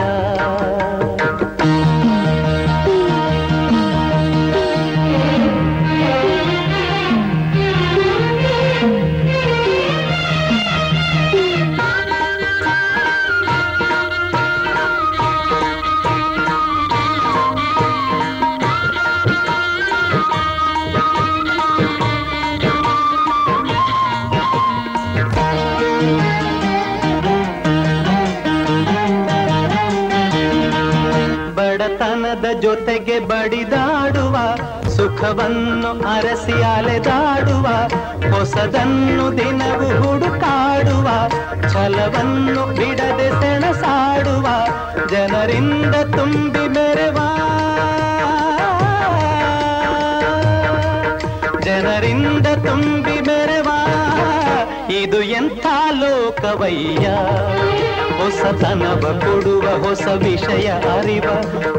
ಸುಖವನ್ನು ಅರಸಿ ಅಲೆದಾಡುವ ಹೊಸದನ್ನು ದಿನವು ಹುಡುಕಾಡುವ ಛಲವನ್ನು ಬಿಡದೆ ಸೆಣಸಾಡುವ ಜನರಿಂದ ತುಂಬಿ ಎಂಥ ಲೋಕವಯ್ಯ ಹೊಸತನವ ಕೊಡುವ ಹೊಸ ವಿಷಯ ಅರಿವ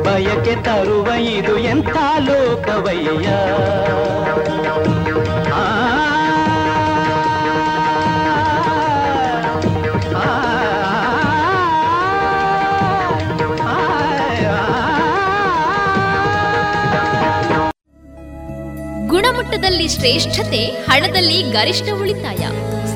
ಬಯಕೆ ತರುವ ಇದು ಎಂಥ ಲೋಕವಯ್ಯ ಗುಣಮಟ್ಟದಲ್ಲಿ ಶ್ರೇಷ್ಠತೆ ಹಣದಲ್ಲಿ ಗರಿಷ್ಠ ಉಳಿತಾಯ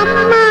ಅಮ್ಮ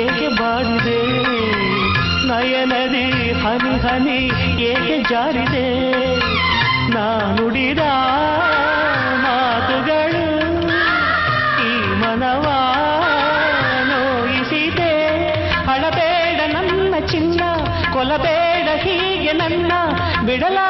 ಏಕೆ ಬಾಡಿದೆ? ನಯನದಿ ಹನಿ ಹನಿ ಏಕೆ ಜಾರಿದೆ? ನಾನುಡಿದ ಮಾತುಗಳು ಈ ಮನವ ನೋಯಿಸಿದೆ ಅಳಬೇಡ ನನ್ನ ಚಿನ್ನ, ಕೊಲಬೇಡ ಹೀಗೆ ನನ್ನ ಬಿಡಲಾರೆ